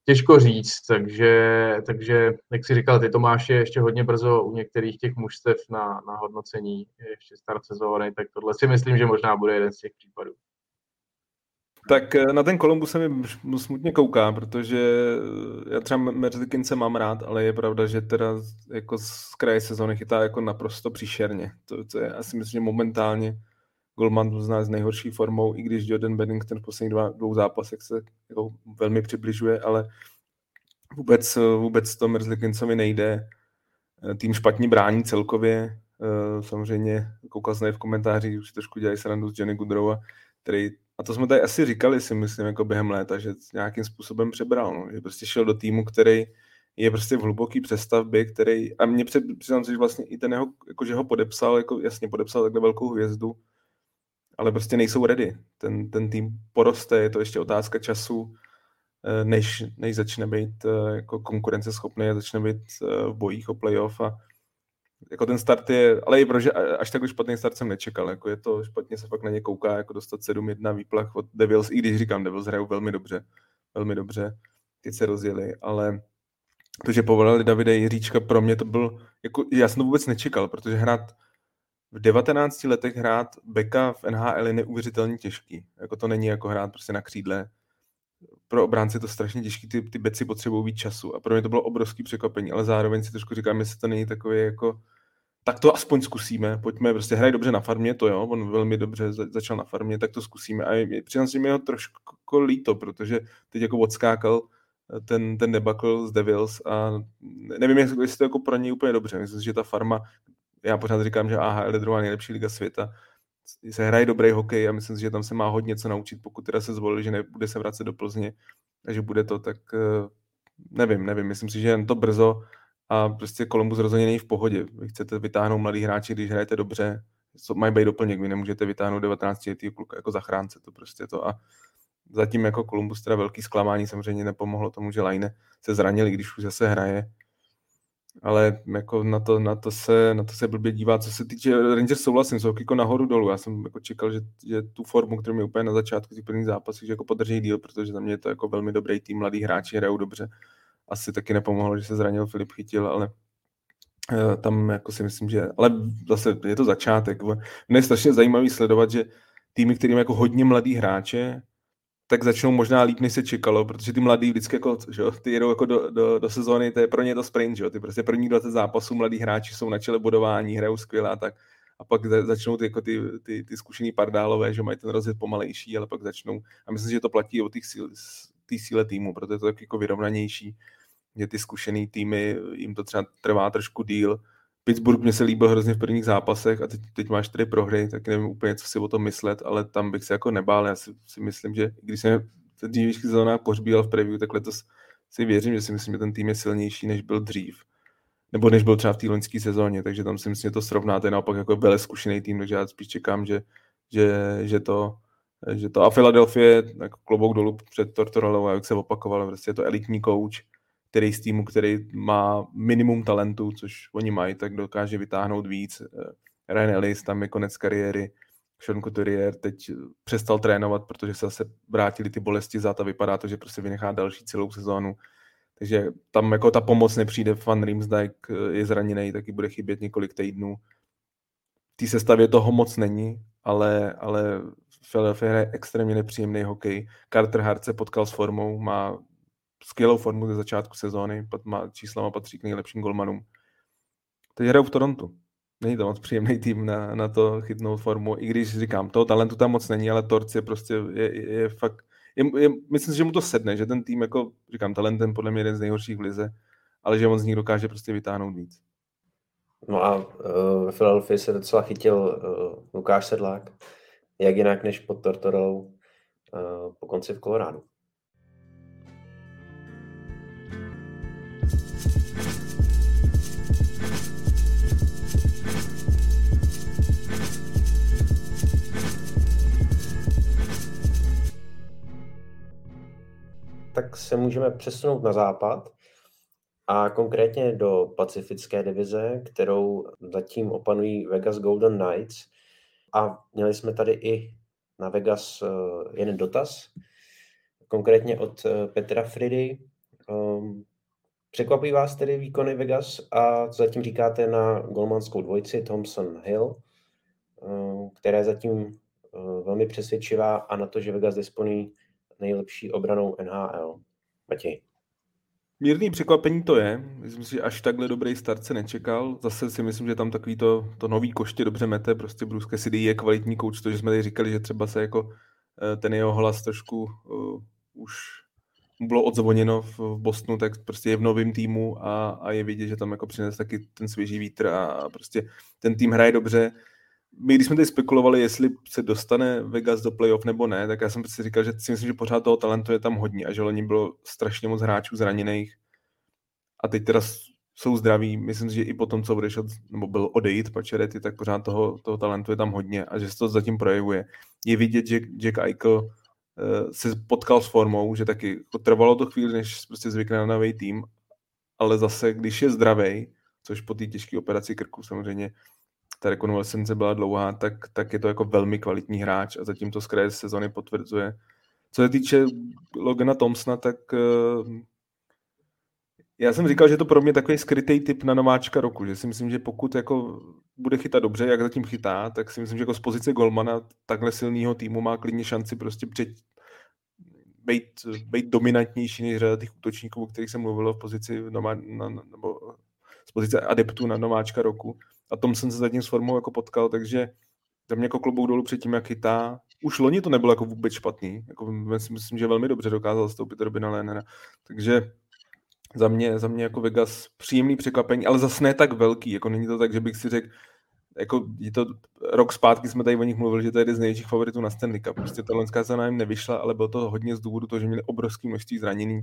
těžko říct, takže, takže jak si říkal, ty Tomáš je ještě hodně brzo u některých těch mužstev na, na hodnocení, ještě start sezóny, tak tohle si myslím, že možná bude jeden z těch případů. Tak eh, na ten Columbus se mi smutně kouká, protože eh, já třeba Merzikince mám rád, ale je pravda, že teda jako z kraje sezóny chytá jako naprosto příšerně. To, to je asi myslím, že momentálně Goldman zná s nejhorší formou, i když Jordan Bennington v posledních dva, dvou zápasech se jako velmi přibližuje, ale vůbec, vůbec to Merzlikincovi nejde. Eh, tým špatně brání celkově. Samozřejmě koukal jsem v komentářích, už trošku dělají srandu z Johnny Goodrowa, který a to jsme tady asi říkali si myslím jako během léta, že nějakým způsobem přebral, no, že prostě šel do týmu, který je prostě v hluboký přestavbě, který, a mě před, přiznám se, že vlastně i ten jeho, jako že ho podepsal, jako jasně podepsal takhle velkou hvězdu, ale prostě nejsou ready. Ten, ten tým poroste, je to ještě otázka času, eh, než, než začne být eh, jako konkurenceschopný a začne být eh, v bojích o playoff a jako ten start je, ale i protože až tak špatný start jsem nečekal, jako je to špatně se fakt na ně kouká, jako dostat 7-1 výplach od Devils, i když říkám, Devils hrajou velmi dobře, velmi dobře, teď se rozjeli, ale to, že povolali Davide Jiříčka, pro mě to byl, jako, já jsem to vůbec nečekal, protože hrát v 19 letech hrát beka v NHL je neuvěřitelně těžký. Jako to není jako hrát prostě na křídle. Pro obránce to strašně těžký, ty, ty beci potřebují víc času. A pro mě to bylo obrovský překvapení, ale zároveň si trošku říkám, jestli to není takové jako tak to aspoň zkusíme, pojďme, prostě hraj dobře na farmě, to jo, on velmi dobře začal na farmě, tak to zkusíme. A přiznám si, mi ho trošku líto, protože teď jako odskákal eh, ten, ten debakl z Devils a nevím, jestli to jako pro něj úplně dobře. Myslím, že ta farma, já pořád říkám, že AHL je druhá nejlepší liga světa, se hraje dobrý hokej a myslím si, že tam se má hodně co naučit, pokud teda se zvolili, že nebude se vracet do Plzně a že bude to, tak eh, nevím, nevím, myslím si, že jen to brzo a prostě Columbus rozhodně není v pohodě. Vy chcete vytáhnout mladý hráči, když hrajete dobře, co mají být doplněk, vy nemůžete vytáhnout 19 letý kluka jako zachránce, to prostě to a zatím jako Columbus teda velký zklamání samozřejmě nepomohlo tomu, že Line se zranili, když už zase hraje, ale jako na to, na to, se, na to se blbě dívá. Co se týče Rangers, souhlasím, jsou jako nahoru dolů. Já jsem jako čekal, že, že tu formu, kterou mi úplně na začátku těch prvních zápasů, že jako podrží díl, protože za mě je to jako velmi dobrý tým, mladí hráči hrajou dobře asi taky nepomohlo, že se zranil Filip Chytil, ale eh, tam jako si myslím, že, ale zase je to začátek. Mně je strašně zajímavý sledovat, že týmy, kterým jako hodně mladý hráče, tak začnou možná líp, než se čekalo, protože ty mladí vždycky jako, že, ty jedou jako do, do, do, sezóny, to je pro ně to sprint, že? ty prostě první 20 zápasů mladí hráči jsou na čele bodování, hrajou skvěle a tak a pak začnou ty, jako ty, ty, ty zkušený pardálové, že mají ten rozjet pomalejší, ale pak začnou, a myslím, že to platí o té síle, síle týmu, protože je to tak jako vyrovnanější že ty zkušený týmy, jim to třeba trvá trošku díl. Pittsburgh mě se líbil hrozně v prvních zápasech a teď, teď máš čtyři prohry, tak nevím úplně, co si o tom myslet, ale tam bych se jako nebál. Já si, si myslím, že když jsem v dřívějších sezónách pohřbíval v preview, tak letos si věřím, že si myslím, že ten tým je silnější, než byl dřív. Nebo než byl třeba v té loňské sezóně, takže tam si myslím, že to srovnáte naopak jako vele zkušený tým, takže já spíš čekám, že, že, že to, že to a Philadelphia jako klobouk dolů před Tortorellou, jak se opakoval, prostě je to elitní coach, který z týmu, který má minimum talentu, což oni mají, tak dokáže vytáhnout víc. Eh, Ryan Ellis tam je konec kariéry, Sean Couturier teď přestal trénovat, protože se zase vrátili ty bolesti za a vypadá to, že prostě vynechá další celou sezónu. Takže tam jako ta pomoc nepřijde, Van Riemsdijk eh, je zraněný, taky bude chybět několik týdnů. V té sestavě toho moc není, ale, ale Philadelphia je extrémně nepříjemný hokej. Carter Hart se potkal s formou, má skvělou formu ze začátku sezóny, má, číslama patří k nejlepším golmanům. Teď hrajou v Torontu. Není to moc příjemný tým na, na to chytnout formu, i když říkám, toho talentu tam moc není, ale Torc je prostě, je, je fakt, je, je, myslím si, že mu to sedne, že ten tým, jako říkám, talentem podle mě jeden z nejhorších v lize, ale že on z nich dokáže prostě vytáhnout víc. No a uh, ve Philadelphia se docela chytil uh, Lukáš Sedlák, jak jinak než pod Tortorou uh, po konci v Kolorádu. Se můžeme přesunout na západ a konkrétně do pacifické divize, kterou zatím opanují Vegas Golden Knights. A měli jsme tady i na Vegas eh, jeden dotaz, konkrétně od eh, Petra Fridy. Ehm, překvapí vás tedy výkony Vegas a co zatím říkáte na golmanskou dvojici Thompson Hill, eh, které zatím velmi přesvědčivá a na to, že Vegas disponují nejlepší obranou NHL. Matěj. Mírný překvapení to je. Myslím si, že až takhle dobrý start se nečekal. Zase si myslím, že tam takový to, to nový koště dobře mete. Prostě Bruce Cassidy je kvalitní kouč, to, že jsme tady říkali, že třeba se jako eh, ten jeho hlas trošku uh, už bylo odzvoněno v, v Bostonu, tak prostě je v novém týmu a, a je vidět, že tam jako přines taky ten svěží vítr a prostě ten tým hraje dobře my když jsme tady spekulovali, jestli se dostane Vegas do playoff nebo ne, tak já jsem si říkal, že si myslím, že pořád toho talentu je tam hodně a že loni bylo strašně moc hráčů zraněných a teď teda jsou zdraví. Myslím si, že i po tom, co odešel, nebo byl odejít Pačerety, tak pořád toho, toho talentu je tam hodně a že se to zatím projevuje. Je vidět, že Jack Eichel uh, se potkal s formou, že taky jako trvalo to chvíli, než prostě zvykne na nový tým, ale zase, když je zdravý, což po té těžké operaci krku samozřejmě ta rekonvalescence byla dlouhá, tak, tak je to jako velmi kvalitní hráč a zatím to z kraje sezony potvrzuje. Co se týče Logana Thompsona, tak uh, já jsem říkal, že to pro mě takový skrytý typ na nováčka roku, že si myslím, že pokud jako bude chytat dobře, jak zatím chytá, tak si myslím, že jako z pozice golmana takhle silného týmu má klidně šanci prostě před, být, být dominantnější než řada těch útočníků, o kterých jsem mluvil v pozici nebo z pozice adeptů na nováčka roku a tom jsem se zatím s formou jako potkal, takže za mě jako klobouk dolů před tím, jak chytá. Už loni to nebylo jako vůbec špatný. Jako myslím, že velmi dobře dokázal stoupit Robina Lénera. Takže za mě, za mě jako Vegas příjemný překvapení, ale zase ne tak velký. Jako není to tak, že bych si řekl, jako je to rok zpátky jsme tady o nich mluvili, že to je jeden z největších favoritů na Stanley Cup. Prostě ta loňská sezóna nevyšla, ale bylo to hodně z důvodu toho, že měli obrovský množství zranění.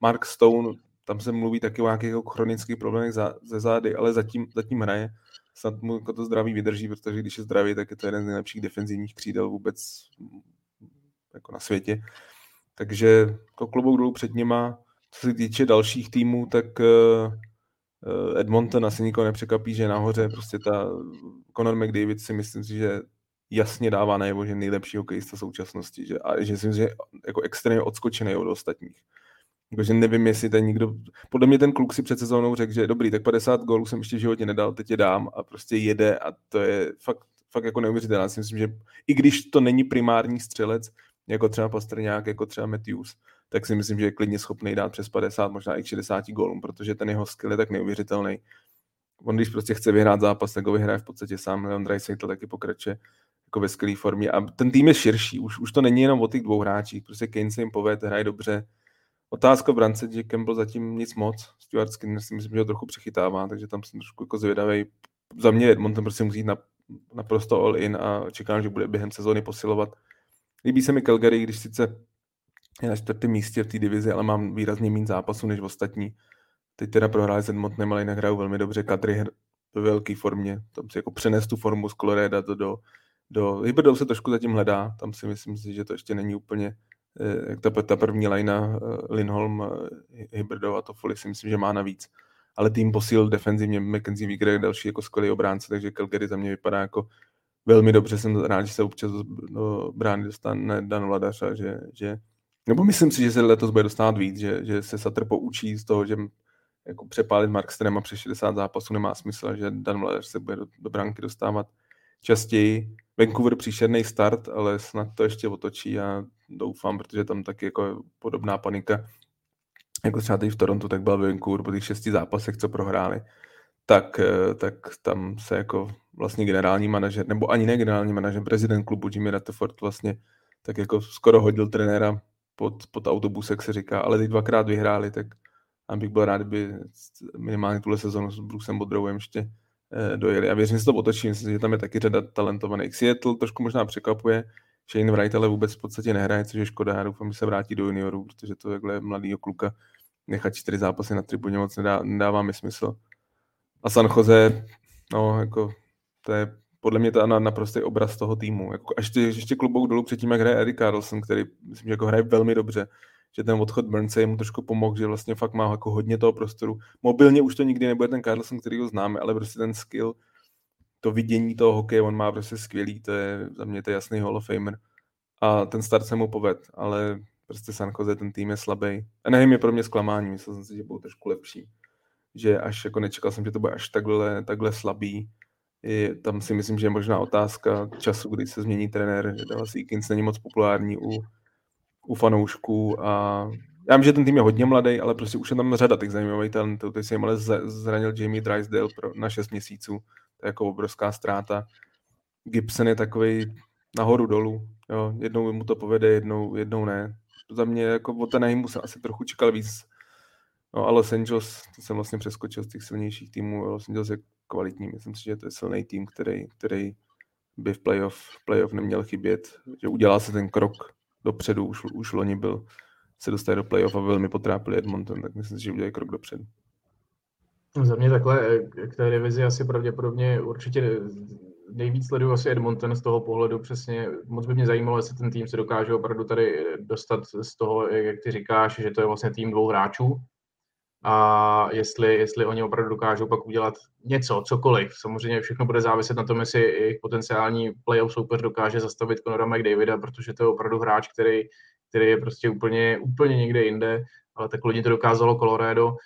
Mark Stone, tam se mluví taky o nějakých jako chronických problémech za, ze zády, ale zatím, zatím hraje snad mu jako to zdraví vydrží, protože když je zdravý, tak je to jeden z nejlepších defenzivních křídel vůbec jako na světě. Takže jako klobouk dolů před nima. Co se týče dalších týmů, tak uh, Edmonton asi nikoho nepřekapí, že nahoře. Prostě ta Conor McDavid si myslím si, že jasně dává najevo, že nejlepší hokejista současnosti. Že, a že si myslím, že jako extrémně odskočený od ostatních. Jakože nevím, jestli ten nikdo... Podle mě ten kluk si před sezónou řekl, že dobrý, tak 50 gólů jsem ještě v životě nedal, teď je dám a prostě jede a to je fakt, fakt jako neuvěřitelné. Já si myslím, že i když to není primární střelec, jako třeba Pastrňák, jako třeba Matthews, tak si myslím, že je klidně schopný dát přes 50, možná i 60 gólů, protože ten jeho skill je tak neuvěřitelný. On když prostě chce vyhrát zápas, tak ho vyhraje v podstatě sám. Leon Draisaitl taky pokračuje jako ve skvělé formě. A ten tým je širší, už, už to není jenom o těch dvou hráčích. Prostě Kane se jim povede, hraje dobře, Otázka brance, že Campbell zatím nic moc. Stuart Skinner si myslím, že ho trochu přechytává, takže tam jsem trošku jako zvědavý. Za mě Edmonton prostě musí jít na, naprosto all in a čekám, že bude během sezóny posilovat. Líbí se mi Calgary, když sice je na čtvrtém místě v té divizi, ale mám výrazně méně zápasů než ostatní. Teď teda prohráli s Edmontonem, ale jinak hrajou velmi dobře. Kadry ve velké formě, tam si jako přenes tu formu z Colorado do, do, do Hybridou se trošku zatím hledá, tam si myslím že to ještě není úplně ta, ta první lajna eh, Linholm, eh, Hybridov a Toffoli si myslím, že má navíc. Ale tým posíl defenzivně, McKenzie Wieger je další jako skvělý obránce, takže Calgary za mě vypadá jako velmi dobře. Jsem rád, že se občas do brány dostane Dan Vladař a že, že nebo myslím si, že se letos bude dostávat víc, že, že se Satr poučí z toho, že jako přepálit Markstrema přes 60 zápasů nemá smysl, že Dan Vladař se bude do, do branky dostávat častěji. Vancouver příšerný start, ale snad to ještě otočí a doufám, protože tam taky jako podobná panika, jako třeba teď v Torontu, tak byl Vancouver po těch šesti zápasech, co prohráli, tak, eh, tak tam se jako vlastně generální manažer, nebo ani ne generální manažer, prezident klubu Jimmy Rutherford vlastně tak jako skoro hodil trenéra pod, pod autobus, jak se říká, ale teď dvakrát vyhráli, tak bych byl rád, kdyby minimálně tuhle sezonu s Brucem Bodrovem ještě Eh, dojeli. A věřím, že se to otočí. Myslím, že tam je taky řada talentovaných. Seattle trošku možná překvapuje. Shane Wright ale vůbec v podstatě nehraje, což je škoda. Já doufám, že se vrátí do juniorů, protože to takhle mladýho kluka nechat čtyři zápasy na tribuně moc nedá, nedává mi smysl. A San Jose, no, jako, to je podle mě to na, naprostý obraz toho týmu. Jako, až ještě, ještě klobouk dolů předtím, jak hraje Eddie Carlson, který myslím, že jako hraje velmi dobře že ten odchod Burnse mu trošku pomohl, že vlastně fakt má jako hodně toho prostoru. Mobilně už to nikdy nebude ten Carlson, který ho známe, ale prostě ten skill, to vidění toho hokeje, on má prostě skvělý, to je za mě to jasný Hall of Famer. A ten start se mu poved, ale prostě San Jose, ten tým je slabý. A nevím, je pro mě zklamání, myslel jsem si, že budou trošku lepší. Že až jako nečekal jsem, že to bude až takhle, takhle slabý. je, tam si myslím, že je možná otázka času, kdy se změní trenér. Dallas Eakins není moc populární u, u fanoušků a já vím, že ten tým je hodně mladý, ale prostě už je tam řada těch zajímavých talentů. Teď si jim ale zranil Jamie Drysdale pro, na 6 měsíců. Jako obrovská ztráta. Gibson je takový nahoru dolů. Jo, jednou mu to povede, jednou, jednou ne. Za mě jako o Teneheimu jsem asi trochu čekal víc. No a Los Angeles, to jsem vlastně přeskočil z těch silnějších týmů. Los Angeles je kvalitní. Myslím si, že to je silný tým, který, který by v playoff, playoff neměl chybět. Že udělá se ten krok dopředu, už, už loni byl se dostali do playoff a velmi potrápili Edmonton, tak myslím si, že udělají krok dopředu. Za mě takhle k té divizi asi pravděpodobně určitě nejvíc sleduju asi Edmonton z toho pohledu přesně. Moc by mě zajímalo, jestli ten tým se dokáže opravdu tady dostat z toho, jak ty říkáš, že to je vlastně tým dvou hráčů, a jestli, jestli oni opravdu dokážou pak udělat něco, cokoliv. Samozřejmě všechno bude záviset na tom, jestli jejich potenciální playoff soupeř dokáže zastavit Conora McDavida, protože to je opravdu hráč, který, který je prostě úplně, úplně někde jinde, ale tak loni to dokázalo Colorado,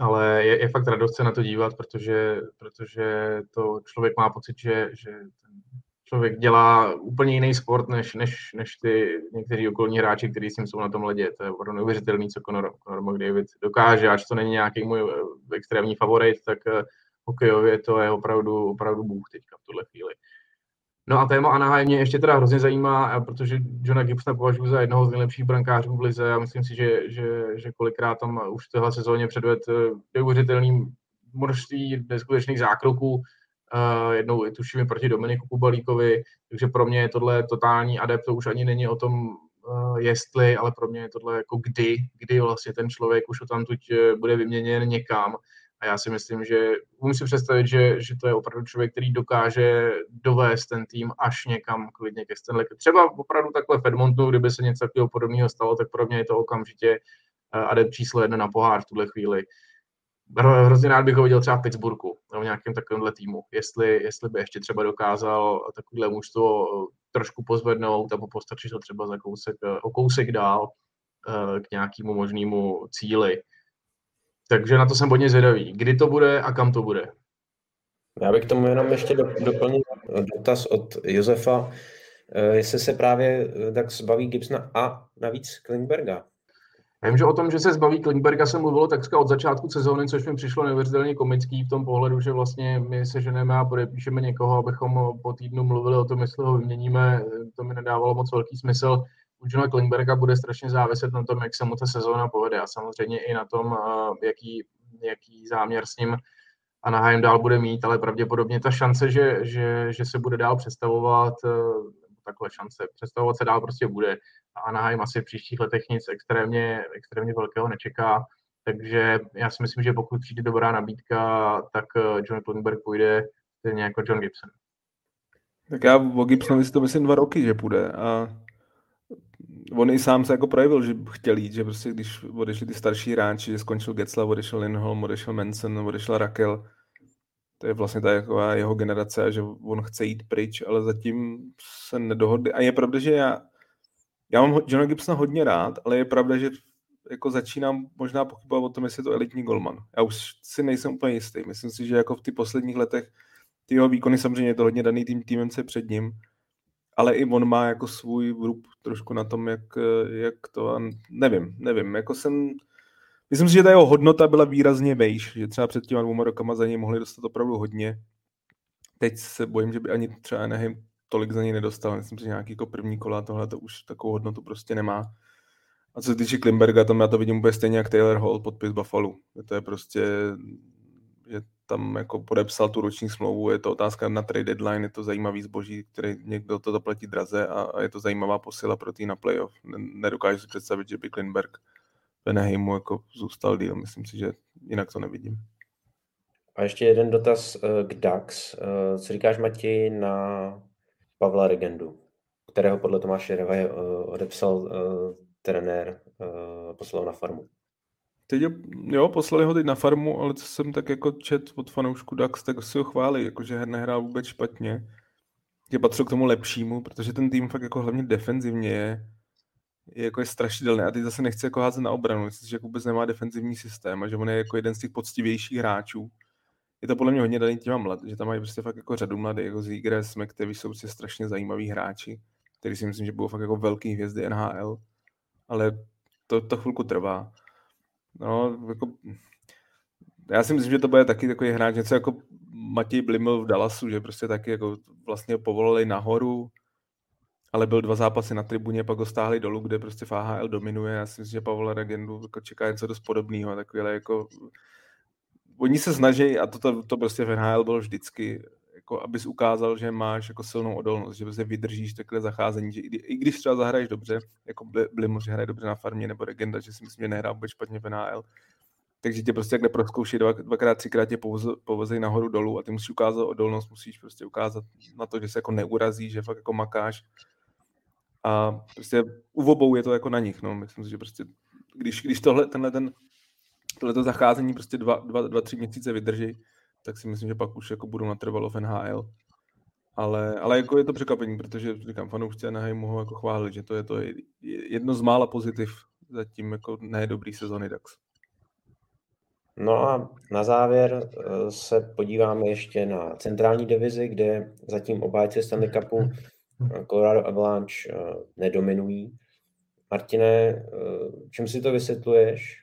ale je, je fakt radost se na to dívat, protože, protože to člověk má pocit, že, že ten člověk dělá úplně jiný sport, než, než, než ty někteří okolní hráči, kteří s ním jsou na tom ledě. To je opravdu neuvěřitelný, co Conor, Conor McDavid dokáže, až to není nějaký můj eh, extrémní favorit, tak uh, hokejově to je opravdu, opravdu bůh teďka v tuhle chvíli. No a téma Anaheim mě ještě teda hrozně zajímá, protože Johna Gibsona považuji za jednoho z nejlepších brankářů v lize a myslím si, že, že, že kolikrát tam už v téhle sezóně předved eh, neuvěřitelný množství neskutečných zákroků, Uh, jednou tuším proti Dominiku Kubalíkovi, takže pro mě je tohle totální adept, to už ani není o tom, uh, jestli, ale pro mě je tohle jako kdy, kdy vlastně ten člověk už tam tuď bude vyměněn někam. A já si myslím, že umím si představit, že, že to je opravdu člověk, který dokáže dovést ten tým až někam klidně ke Stanley. Třeba opravdu takhle v Edmontonu, kdyby se něco takového podobného stalo, tak pro mě je to okamžitě adept číslo jedna na pohár v tuhle chvíli hrozně rád bych ho viděl třeba v Pittsburghu, nebo v nějakém takovémhle týmu, jestli, jestli by ještě třeba dokázal takovýhle mužstvo eh, trošku pozvednout nebo postačit ho třeba za kousek, eh, o kousek dál eh, k nějakému možnému cíli. Takže na to jsem hodně zvědavý. Kdy to bude a kam to bude? Já bych k tomu jenom ještě doplnil dotaz od Josefa, jestli se právě tak zbaví Gibsona a navíc Klingberga. Já vím, že o tom, že se zbaví Klingberga, se mluvilo takřka od začátku sezóny, což mi přišlo neuvěřitelně komický v tom pohledu, že vlastně my se ženeme a podepíšeme někoho, abychom po týdnu mluvili o tom, jestli ho vyměníme. To mi nedávalo moc velký smysl. U Johna Klingberga bude strašně záviset na tom, jak se mu ta sezóna povede a samozřejmě i na tom, jaký, jaký záměr s ním Anaheim dál bude mít, ale pravděpodobně ta šance, že, že, že se bude dál představovat, takhle šance, představovat se dál prostě bude a Anaheim asi v příštích letech nic extrémně, extrémně velkého nečeká. Takže já si myslím, že pokud přijde dobrá nabídka, tak eh, John Klingberg půjde stejně jako John Gibson. Tak já o Gibsonovi si to myslím dva roky, že půjde. A on i sám se jako projevil, že chtěl jít, že prostě když odešli ty starší hráči, že skončil Getzla, odešel Lindholm, odešel Manson, odešel Rakel, to je vlastně ta jako jeho generace, že on chce jít pryč, ale zatím se nedohodli. A je pravda, že já já mám Johna Gibsona hodně rád, ale je pravda, že jako začínám možná pochybovat o tom, jestli je to elitní golman. Já už si nejsem úplně jistý. Myslím si, že jako v těch posledních letech ty jeho výkony samozřejmě je to hodně daný tým týmem se před ním, ale i on má jako svůj vrub trošku na tom, jak, jak to, nevím, nevím, jako jsem, myslím si, že ta jeho hodnota byla výrazně vejš, že třeba před těma dvouma rokama za něj mohli dostat opravdu hodně. Teď se bojím, že by ani třeba Anaheim tolik za něj nedostal. Myslím si, že nějaký jako první kola tohle to už takovou hodnotu prostě nemá. A co se týče Klimberga, tam já to vidím úplně stejně jak Taylor Hall podpis Buffalo. To je prostě, že tam jako podepsal tu roční smlouvu, je to otázka na trade deadline, je to zajímavý zboží, který někdo to zaplatí draze a, a je to zajímavá posila pro tý na playoff. Nedokážu si představit, že by Klinberg v Anaheimu jako zůstal díl. Myslím si, že jinak to nevidím. A ještě jeden dotaz eh, k DAX. Eh, co říkáš, Mati, na Pavla Regendu, kterého podle Tomáše Revaje uh, odepsal trenér, poslal na farmu. Teď jo, poslali ho teď na farmu, ale co jsem tak jako čet od fanoušku Dax, tak si ho chválí, jakože nehrál vůbec špatně. Je patřil k tomu lepšímu, protože ten tým fakt jako hlavně defenzivně je, je jako je strašidelný. A teď zase nechce jako házet na obranu. Myslím, že jako vůbec nemá defenzivní systém a že on je jako jeden z těch poctivějších hráčů je to podle mě hodně daný těma mlad, že tam mají prostě fakt jako řadu mladých, jako Zigres, McTavish jsou prostě strašně zajímaví hráči, kteří si myslím, že budou fakt jako velký hvězdy NHL, ale to, to chvilku trvá. No, jako, já si myslím, že to bude taky takový hráč, něco jako Matěj Bliml v Dallasu, že prostě taky jako vlastně povolali nahoru, ale byl dva zápasy na tribuně, pak ho stáhli dolů, kde prostě FHL dominuje. Já si myslím, že Pavel Regendu jako čeká něco dost podobného, takovýhle jako oni se snaží, a to, to, to prostě v NHL bylo vždycky, jako abys ukázal, že máš jako silnou odolnost, že prostě vydržíš takhle zacházení, že i, i když třeba zahraješ dobře, jako Bliml, že hraje dobře na farmě, nebo Regenda, že si myslím, že nehrá vůbec špatně v NHL, takže tě prostě takhle proskouší dva, dvakrát, třikrát tě povozej nahoru dolů a ty musíš ukázat odolnost, musíš prostě ukázat na to, že se jako neurazí, že fakt jako makáš. A prostě u obou je to jako na nich, no. Myslím si, že prostě, když, když tohle, tenhle ten, tohleto zacházení prostě dva, dva, dva, tři měsíce vydrží, tak si myslím, že pak už jako budou natrvalo v NHL. Ale, ale jako je to překvapení, protože říkám, fanoušci Anaheim mohou jako chválit, že to je to jedno z mála pozitiv zatím jako nedobrý sezony Dax. No a na závěr eh, se podíváme ještě na centrální divizi, kde zatím obájci Stanley Cupu eh, Colorado Avalanche eh, nedominují. Martine, čím si to vysvětluješ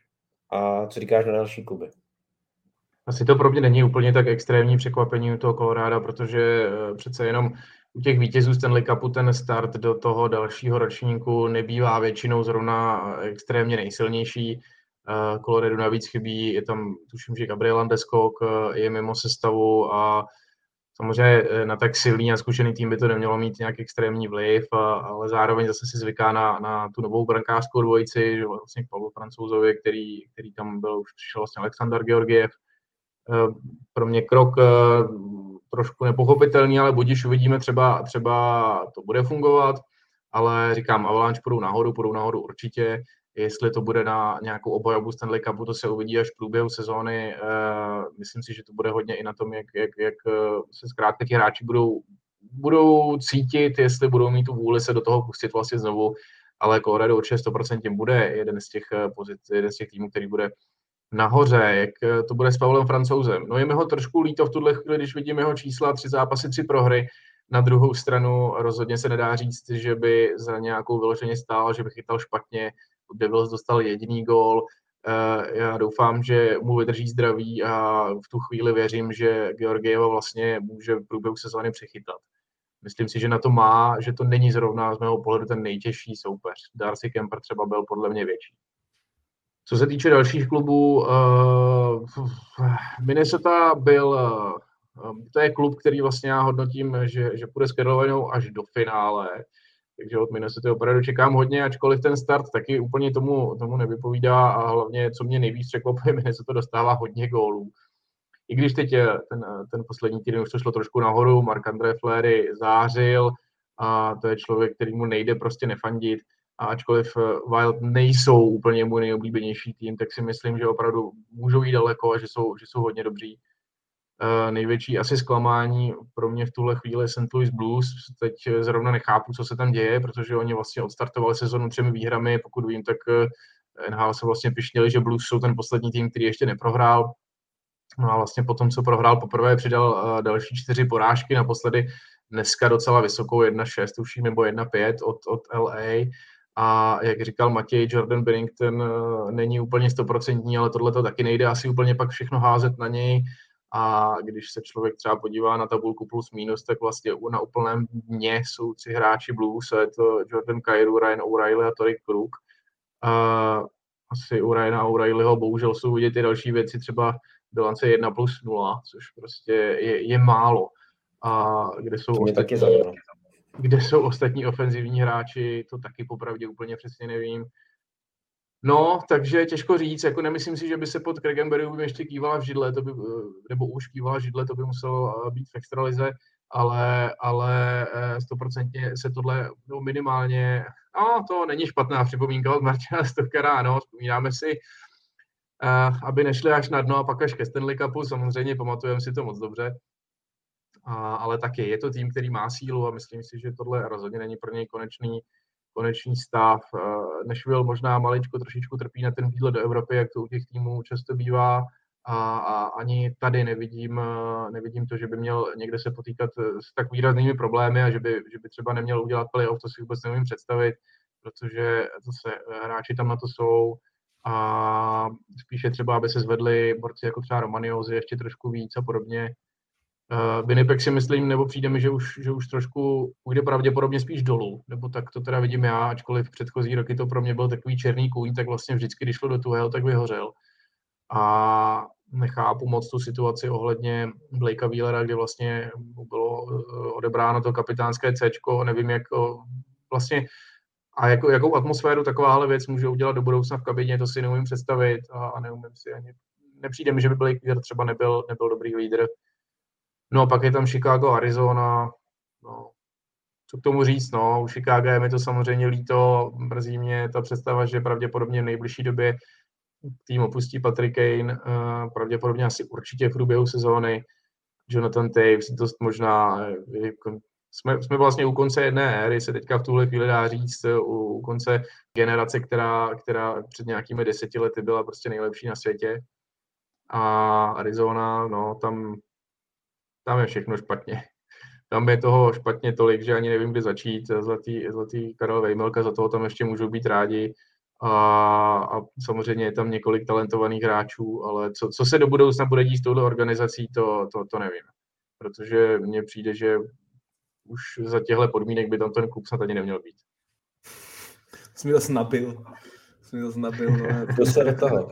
a co říkáš na další kluby? Asi to pro mě není úplně tak extrémní překvapení u toho Colorado, protože přece jenom u těch vítězů Stanley Cupu ten start do toho dalšího ročníku nebývá většinou zrovna extrémně nejsilnější. Colorado navíc chybí, je tam, tuším, že Gabriel Landeskog eh, je mimo sestavu a samozřejmě eh, na tak silný a zkušený tým by to nemělo mít nějak extrémní vliv, ale zároveň zase si zvyká na, na tu novou brankářskou dvojici, že vlastně k Pavlu Francouzovi, který, který tam byl, už přišel vlastně Aleksandr Georgiev. Eh, pro mě krok trošku nepochopitelný, ale budíš uvidíme, třeba, třeba to bude fungovat, ale říkám, Avalanche půjdou nahoru, půjdou nahoru určitě. Jestli to bude na nějakou obojobu Stanley Cupu, to se uvidí až v průběhu sezóny. Eh, myslím si, že to bude hodně i na tom, jak, jak, jak eh, se zkrátka ti hráči budou, budou cítit, jestli budou mít tu vůli se do toho pustit vlastně znovu. Ale Colorado určitě 100% bude jeden z těch eh, pozic, jeden z těch týmů, který bude nahoře, jak to bude s Pavlem Francouzem. No je mi ho trošku líto v tuhle chvíli, když vidím jeho čísla, tři zápasy, tři prohry. Na druhou stranu rozhodně se nedá říct, že by za nějakou vyloženě stál, že by chytal špatně. Devils dostal jediný gól. Eh, já doufám, že mu vydrží zdraví a v tu chvíli věřím, že Georgieva vlastně může v průběhu sezóny přechytat. Myslím si, že na to má, že to není zrovna z mého pohledu ten nejtěžší soupeř. Darcy Kemper třeba byl podle mě větší. Co se týče dalších klubů, uh, Minnesota byl, uh, to je klub, který vlastně já hodnotím, že, že půjde s Carolinou až do finále takže od Minnesota opravdu čekám hodně, ačkoliv ten start taky úplně tomu, tomu nevypovídá a hlavně, co mě nejvíc překvapuje, Minnesota dostává hodně gólů. I když teď ten, ten poslední týden už to šlo trošku nahoru, Mark André Flery zářil a to je člověk, který mu nejde prostě nefandit. A ačkoliv eh, Wild nejsou úplně můj nejoblíbenější tým, tak si myslím, že opravdu můžou jít daleko a že jsou, že jsou hodně dobří. Uh, největší asi zklamání pro mě v tuhle chvíli St. Louis Blues. Teď zrovna nechápu, co se tam děje, protože oni vlastně odstartovali sezonu třemi výhrami. Pokud vím, tak eh, NHL se vlastně pišnili, že Blues jsou ten poslední tým, který ještě neprohrál. No a vlastně potom, co prohrál poprvé, přidal další čtyři porážky, naposledy dneska docela vysokou 1-6, tuším, nebo 1-5 od, od LA. A jak říkal Matěj, Jordan Bennington uh, není úplně stoprocentní, ale tohle to taky nejde asi úplně pak všechno házet na něj a když se člověk třeba podívá na tabulku plus minus, tak vlastně na úplném dně jsou tři hráči Blues, a je to Jordan Kairu, Ryan O'Reilly a Torik Krug. A asi u Ryana O'Reillyho bohužel jsou vidět ty další věci, třeba bilance 1 plus 0, což prostě je, je málo. A kde jsou, ostatní, kde jsou ostatní ofenzivní hráči, to taky popravdě úplně přesně nevím. No, takže těžko říct, jako nemyslím si, že by se pod Berryovým ještě kývala v židle, to by, nebo už kývala v židle, to by muselo eh, být v extralize, ale, ale eh, stoprocentně se tohle no minimálně, no to není špatná připomínka od Martina Stokera, ano, vzpomínáme si, aby nešli až na dno a pak až ke Stanley Cupu, samozřejmě pamatujeme si to moc dobře, a, ale taky je to tým, který má sílu a myslím si, že tohle rozhodně není pro něj konečný, konečný stav. Eh, Nashville možná maličko trošičku trpí na ten výlet do Evropy, jak to u těch týmů často bývá, a, a ani tady nevidím, nevidím to, že by měl někde se potýkat s tak výraznými problémy a že by, že by třeba neměl udělat playoff, to si vůbec nevím představit, protože zase hráči tam na to jsou a spíše třeba, aby se zvedli borci jako třeba Romaniozy ještě trošku víc a podobně. Uh, Winnipeg si myslím, nebo přijde mi, že už, že už trošku půjde pravděpodobně spíš dolů, nebo tak to teda vidím já, ačkoliv předchozí roky to pro mě byl takový černý kůň, tak vlastně vždycky, když šlo do tuhého, tak vyhořel. A nechápu moc tu situaci ohledně Blakea Wheelera, kdy vlastně bylo eh, odebráno to kapitánské C, nevím, jak vlastně a jako, jakou atmosféru takováhle věc může udělat do budoucna v kabině, to si neumím představit a, a neumím si ani, nepřijde mi, že by Blake Wheeler třeba nebyl, nebyl dobrý lídr. No a pak je tam Chicago, Arizona, no, co k tomu říct, no, u Chicago je mi to samozřejmě líto, mrzí mě ta představa, že pravděpodobně v nejbližší době tým opustí Patrick Kane, uh, pravděpodobně asi určitě v průběhu sezóny, Jonathan Taves dost možná jako jsme, jsme vlastně u konce jedné éry, se teďka v tuhle chvíli dá říct, u, u konce generace, která, která před nějakými deseti lety byla prostě nejlepší na světě. A Arizona, no, tam, tam je všechno špatně. Tam je toho špatně tolik, že ani nevím, kdy začít. Zlatý, zlatý Karel Vejmelka, za toho tam ještě můžou být rádi. A, a samozřejmě je tam několik talentovaných hráčů, ale co, co se do budoucna bude dít s touhle organizací, to, to, to nevím. Protože mně přijde, že už za těchto podmínek by tam ten klub snad ani neměl být. Jsi mi to snapil. Jsi mi to snapil, no. to se do toho.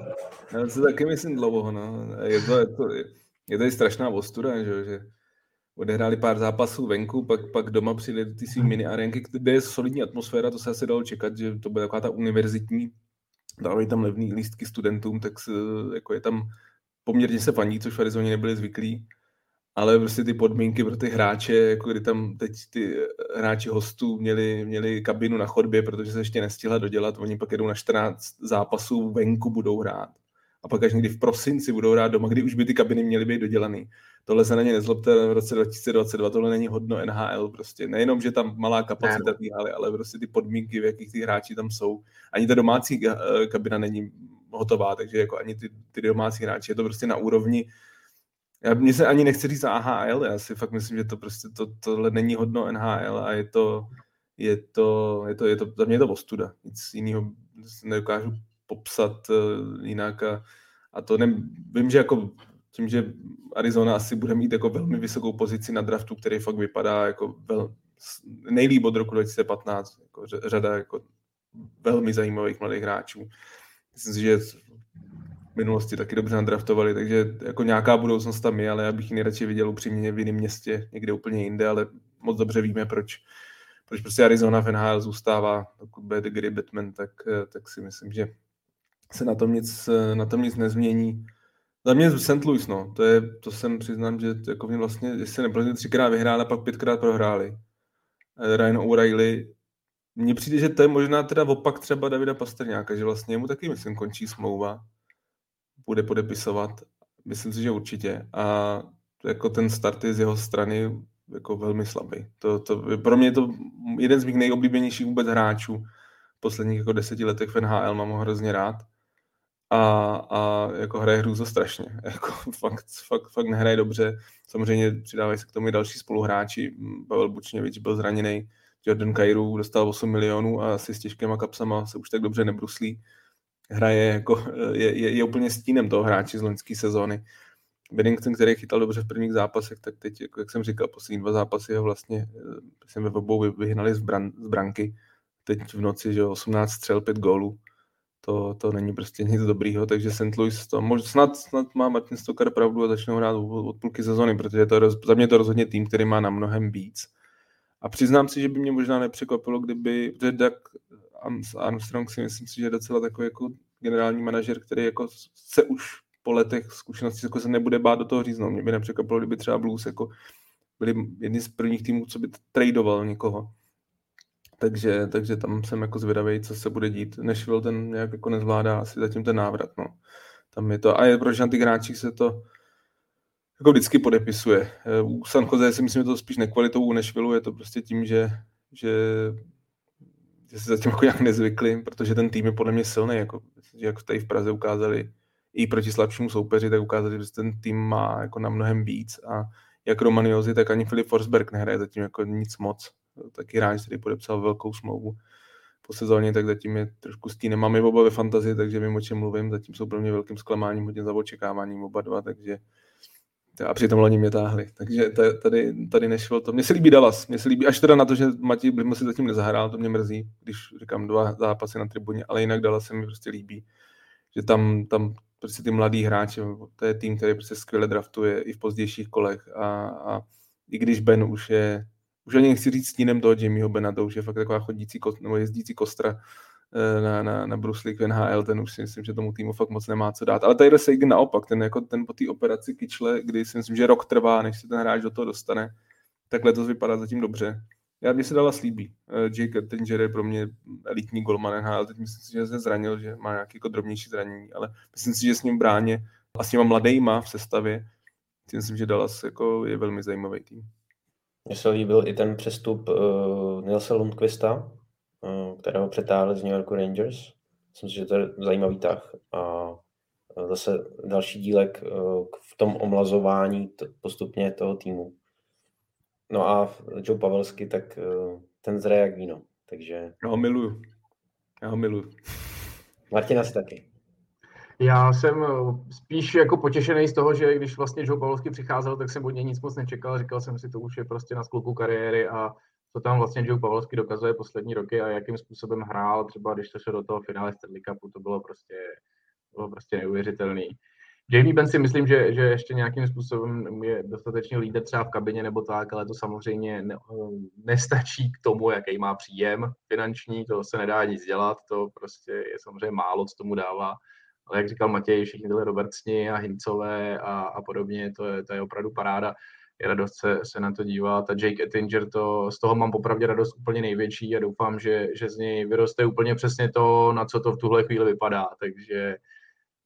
Já si taky myslím dlouho, no. Je to, je to, je to i strašná ostuda, že, že odehráli pár zápasů venku, pak, pak doma přijeli do ty svý mini arenky, kde je solidní atmosféra, to se asi dalo čekat, že to bude taková ta univerzitní, dávají tam levný lístky studentům, tak se, jako je tam poměrně se faní, což v Arizoně nebyli zvyklí. Ale prostě ty podmínky pro ty hráče, jako kdy tam teď ty hráči hostů měli, měli kabinu na chodbě, protože se ještě nestihla dodělat, oni pak jedou na 14 zápasů venku budou hrát. A pak až někdy v prosinci budou hrát doma, kdy už by ty kabiny měly být dodělaný. Tohle se na ně nezlobte v roce 2022, tohle není hodno NHL prostě. Nejenom, že tam malá kapacita té haly, ale prostě ty podmínky, v jakých ty hráči tam jsou. Ani ta domácí eh, kabina není hotová, takže jako ani ty, ty domácí hráči, je to prostě na úrovni já mě se ani nechci říct AHL, já si fakt myslím, že to prostě to, tohle není hodno NHL a je to, je to, je to, je to, za mě je to ostuda. Nic jiného nedokážu popsat uh, jinak a, a to ne, vím, že jako tím, že Arizona asi bude mít jako velmi vysokou pozici na draftu, který fakt vypadá jako vel, nejlíp od roku 2015, jako řada jako velmi zajímavých mladých hráčů. Myslím si, že minulosti taky dobře nadraftovali, takže jako nějaká budoucnost tam je, ale já bych ji nejradši viděl upřímně v jiném městě, někde úplně jinde, ale moc dobře víme, proč, proč prostě Arizona v NHL zůstává, pokud bude Gary Batman, tak, tak si myslím, že se na tom nic, na tom nic nezmění. Za mě St. Louis, no, to, je, to jsem přiznám, že jako mě vlastně, jestli nebyli třikrát vyhráli a pak pětkrát prohráli. Eh, Ryan O'Reilly, mně přijde, že to je možná teda opak třeba Davida Pastrňáka, že vlastně mu taky, myslím, končí smlouva bude podepisovat. Myslím si, že určitě. A jako ten start je z jeho strany jako velmi slabý. To, to, pro mě je to jeden z mých nejoblíbenějších vůbec hráčů v posledních jako deseti letech v NHL, mám ho hrozně rád. A, a jako hraje hru za strašně. Jako fakt, fakt, fakt nehraje dobře. Samozřejmě přidávají se k tomu i další spoluhráči. Pavel Bučněvič byl zraněný, Jordan Kairu dostal 8 milionů a asi s těžkýma kapsama se už tak dobře nebruslí hraje jako, je, je, je úplně stínem toho hráče z loňské sezóny. Bennington, který chytal dobře v prvních zápasech, tak teď, jako jak jsem říkal, poslední dva zápasy ho vlastně jsem ve obou vyhnali z, bran, z branky. Teď v noci, že 18 střel, 5 gólů. To, to není prostě nic dobrýho, takže St. Louis to, možná snad, snad má Martin Stoker pravdu a začnou hrát od, od půlky sezóny, protože to, za mě to rozhodně tým, který má na mnohem víc. A přiznám si, že by mě možná nepřekvapilo, kdyby, Doug Armstrong si myslím si, že je docela takový jako generální manažer, který jako se už po letech zkušenosti jako se nebude bát do toho říznout. Mě by nepřekvapilo, kdyby třeba Blues jako byli jedni z prvních týmů, co by tradeoval někoho. Takže, takže tam jsem jako zvědavý, co se bude dít. Nashville ten nějak jako nezvládá asi zatím ten návrat. No. Tam je to, a je proč na ty hráčích se to jako vždycky podepisuje. U San Jose si myslím, že to spíš nekvalitou u Nashville je to prostě tím, že, že že se zatím jako nějak nezvykli, protože ten tým je podle mě silný, jako, jak tady v Praze ukázali i proti slabšímu soupeři, tak ukázali, že ten tým má jako na mnohem víc a jak Romaniozi, tak ani Filip Forsberg nehraje zatím jako nic moc. Taky hráč, který podepsal velkou smlouvu po sezóně, tak zatím je trošku stínem. Máme oba ve fantazii, takže vím, o čem mluvím. Zatím jsou pro mě velkým zklamáním, hodně za očekáváním oba dva, takže a přitom loni mě táhli. Takže tady, tady nešlo to. Mně se líbí Dallas. Mně se líbí, až teda na to, že Matěj Blimo si zatím nezahrál, to mě mrzí, když říkám dva zápasy na tribuně, ale jinak Dallas se mi prostě líbí. Že tam, tam prostě ty mladý hráči, to je tým, který prostě skvěle draftuje i v pozdějších kolech a, a i když Ben už je, už ani nechci říct stínem toho Jimmyho Bena, to už je fakt taková chodící, nebo jezdící kostra eh, na, na, na League v NHL, ten už si myslím, že tomu týmu fakt moc nemá co dát. Ale Tyler Sagan naopak, ten, jako ten po té operaci kyčle, kdy si myslím, že rok trvá, než se ten hráč do toho dostane, tak letos vypadá zatím dobře. Já mě se dala slíbí. Eh, Jake Ettinger je pro mě elitní golman NHL, teď myslím si, že se zranil, že má nějaký jako drobnější zranění, ale myslím si, že s ním bráně a s těma mladejma v sestavě, si myslím, že Dallas jako je velmi zajímavý tým. Mně se líbil i ten přestup uh, Nilse Lundqvista, uh, kterého přetáhli z New York Rangers. Myslím si, že to je zajímavý tah. A zase další dílek uh, v tom omlazování t- postupně toho týmu. No a Joe Pavelsky, tak uh, ten zraje jak víno. Takže... Já ho miluju. Já ho miluju. Martina si taky. Já jsem eh, spíš jako potěšený z toho, že když vlastně Joe Pavlovský přicházel, tak jsem od něj nic moc nečekal. Říkal jsem si, to už je prostě na skluku kariéry a co tam vlastně Joe Pavlovský dokazuje poslední roky a jakým způsobem hrál, třeba když to se do toho finále Stanley Cupu, to bylo prostě, bylo prostě neuvěřitelný. Jamie Ben si myslím, že, že ještě nějakým způsobem je dostatečně lídr třeba v kabině nebo tak, ale to samozřejmě ne, nestačí k tomu, jaký má příjem finanční, to se nedá nic dělat, to prostě je samozřejmě málo, co tomu dává. Ale jak říkal Matěj, všichni tyhle Robertsni a Hincové a, a podobně, to je, to je opravdu paráda. Je radost se, se na to dívat a Jake Ettinger, to, z toho mám popravdě radost úplně největší a doufám, že, že z něj vyroste úplně přesně to, na co to v tuhle chvíli vypadá. Takže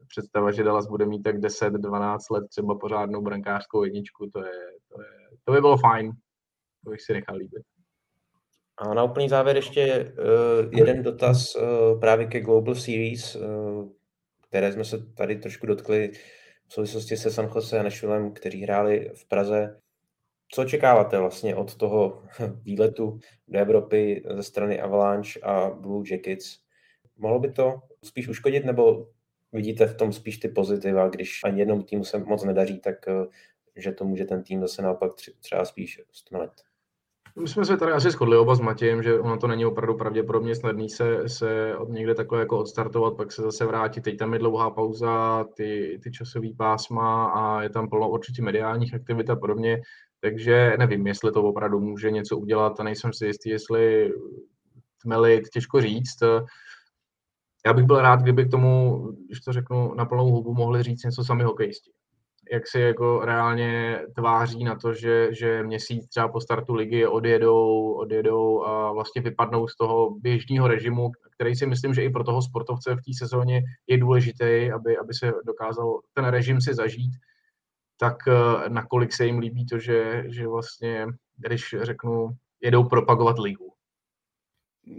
představa, že Dallas bude mít tak 10-12 let třeba pořádnou brankářskou jedničku, to, je, to, je, to by bylo fajn. To bych si nechal líbit. A na úplný závěr ještě uh, jeden dotaz uh, právě ke Global Series, uh, které jsme se tady trošku dotkli v souvislosti se San Jose a Nashvillem, kteří hráli v Praze. Co očekáváte vlastně od toho výletu do Evropy ze strany Avalanche a Blue Jackets? Mohlo by to spíš uškodit, nebo vidíte v tom spíš ty pozitiva, když ani jednomu týmu se moc nedaří, tak eh, že to může ten tým zase naopak třeba spíš stmelet. My jsme se tady asi shodli oba s Matějem, že ono to není opravdu pravděpodobně snadný se, se od někde takhle jako odstartovat, pak se zase vrátit. Teď tam je dlouhá pauza, ty, ty časové pásma a je tam plno určitě mediálních aktivit a podobně. Takže nevím, jestli to opravdu může něco udělat a nejsem si jistý, jestli tmelit, těžko říct já bych byl rád, kdyby k tomu, když to řeknu na plnou hubu, mohli říct něco sami hokejisti. Jak si jako reálně tváří na to, že, že měsíc třeba po startu ligy odjedou, odjedou a vlastně vypadnou z toho běžného režimu, který si myslím, že i pro toho sportovce v té sezóně je důležitý, aby, aby se dokázal ten režim si zažít, tak eh, nakolik se jim líbí to, že, že vlastně, když řeknu, jedou propagovat ligu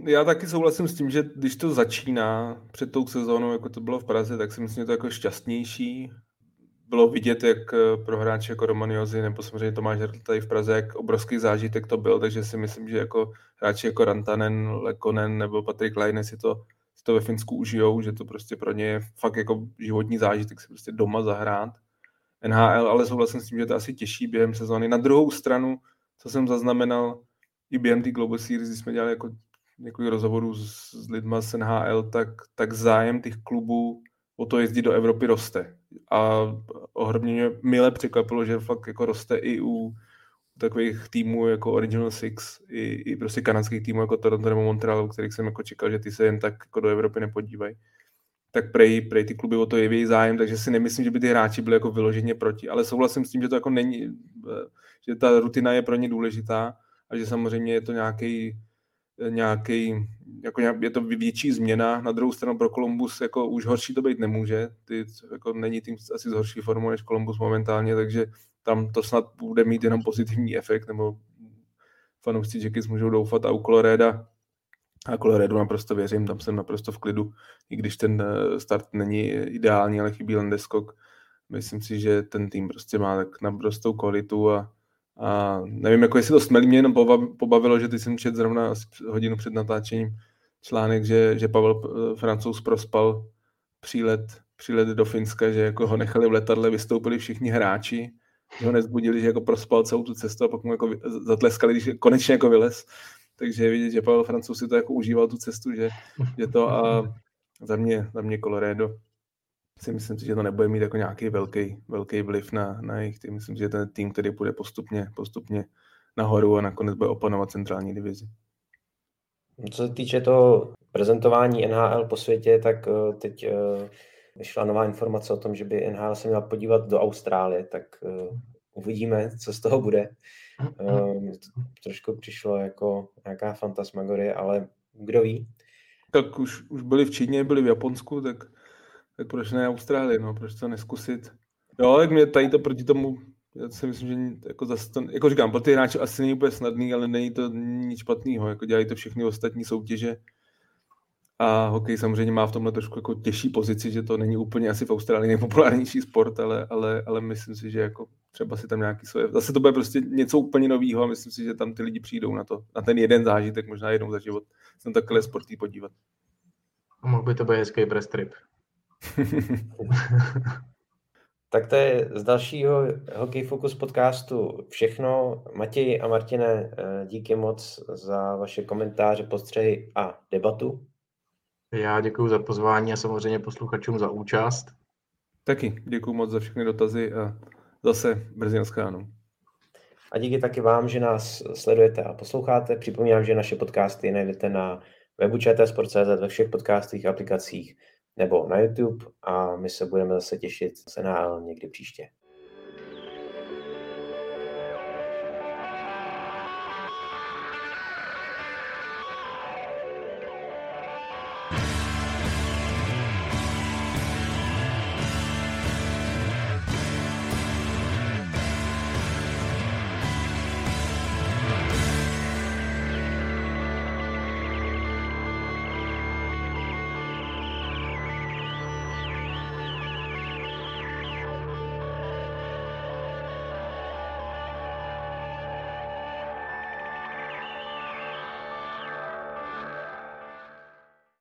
já taky souhlasím s tím, že když to začíná před tou sezónou, jako to bylo v Praze, tak si myslím, že to jako šťastnější. Bylo vidět, jak eh, pro hráče jako Romaniozy nebo samozřejmě Tomáš tady v Praze, jak obrovský zážitek to byl, takže si myslím, že jako hráči jako Rantanen, Lekonen nebo Patrik Leine si to, si to ve Finsku užijou, že to prostě pro ně je fakt jako životní zážitek si prostě doma zahrát. NHL, ale souhlasím s tím, že to asi těžší během sezóny. Na druhou stranu, co jsem zaznamenal i během té Global Series, kdy jsme dělali jako několik rozhovorů s, s lidma z NHL, tak, tak zájem těch klubů o to jezdit do Evropy roste. A ohromně mě mile překvapilo, že fakt jako roste i u takových týmů jako Original Six, i, i prostě kanadských týmů jako Toronto nebo Montreal, kterých jsem jako čekal, že ty se jen tak jako do Evropy nepodívají. Tak prej, prej ty kluby o to jeví zájem, takže si nemyslím, že by ty hráči byli jako vyloženě proti, ale souhlasím s tím, že to jako není, že ta rutina je pro ně důležitá a že samozřejmě je to nějaký nějaký, jako nějak, je to větší změna. Na druhou stranu pro Columbus jako už horší to být nemůže. Ty, jako není tým asi z horší formou než Columbus momentálně, takže tam to snad bude mít jenom pozitivní efekt, nebo fanoušci Jackets můžou doufat a u Coloreda A Colorado naprosto věřím, tam jsem naprosto v klidu, i když ten eh, start není ideální, ale chybí Landeskog. Myslím si, že ten tým prostě má tak naprostou kvalitu a, a nevím, jako jestli to smelí, mě jenom pobavilo, že ty jsem čet zrovna asi hodinu před natáčením článek, že, že Pavel eh, Francouz prospal přílet, přílet do Finska, že jako ho nechali v letadle, vystoupili všichni hráči, že ho nezbudili, že jako prospal celou tu cestu a pak mu jako zatleskali, když konečně jako vylez. Takže vidět, že Pavel Francouz si to jako užíval tu cestu, že, že to a za mě, za mě Colorado si myslím si, že to nebude mít jako nějaký velký, velký vliv na, na jejich tým. Myslím si, že ten tým, který bude postupně, postupně nahoru a nakonec bude opanovat centrální divizi. Co se týče toho prezentování NHL po světě, tak eh, teď eh, vyšla nová informace o tom, že by NHL se měla podívat do Austrálie, tak eh, uvidíme, co z toho bude. Trošku přišlo jako nějaká fantasmagorie, ale kdo ví. Tak už, už byli v Číně, byli v Japonsku, tak, tak proč ne Austrálie, no, proč to neskusit. Jo, tak mě tady to proti tomu já si myslím, že jako, zase to, jako říkám, pro ty hráče asi není úplně snadný, ale není to nic špatného, jako dělají to všechny ostatní soutěže. A hokej samozřejmě má v tomhle trošku jako těžší pozici, že to není úplně asi v Austrálii nejpopulárnější sport, ale, ale, ale myslím si, že jako třeba si tam nějaký svoje... Zase to bude prostě něco úplně nového a myslím si, že tam ty lidi přijdou na to, na ten jeden zážitek, možná jednou za život, se na takhle sportý podívat. Mohl by to být hezký press trip. Tak to je z dalšího Hockey Focus podcastu všechno. Matěj a Martine, eh, díky moc za vaše komentáře, postřehy a debatu. Já děkuji za pozvání a samozřejmě posluchačům za účast. Taky děkuji moc za všechny dotazy a zase brzy na A díky taky vám, že nás sledujete a posloucháte. Připomínám, že naše podcasty najdete na webu čtsport.cz ve všech podcastových aplikacích nebo na YouTube a my se budeme zase těšit se na někdy příště.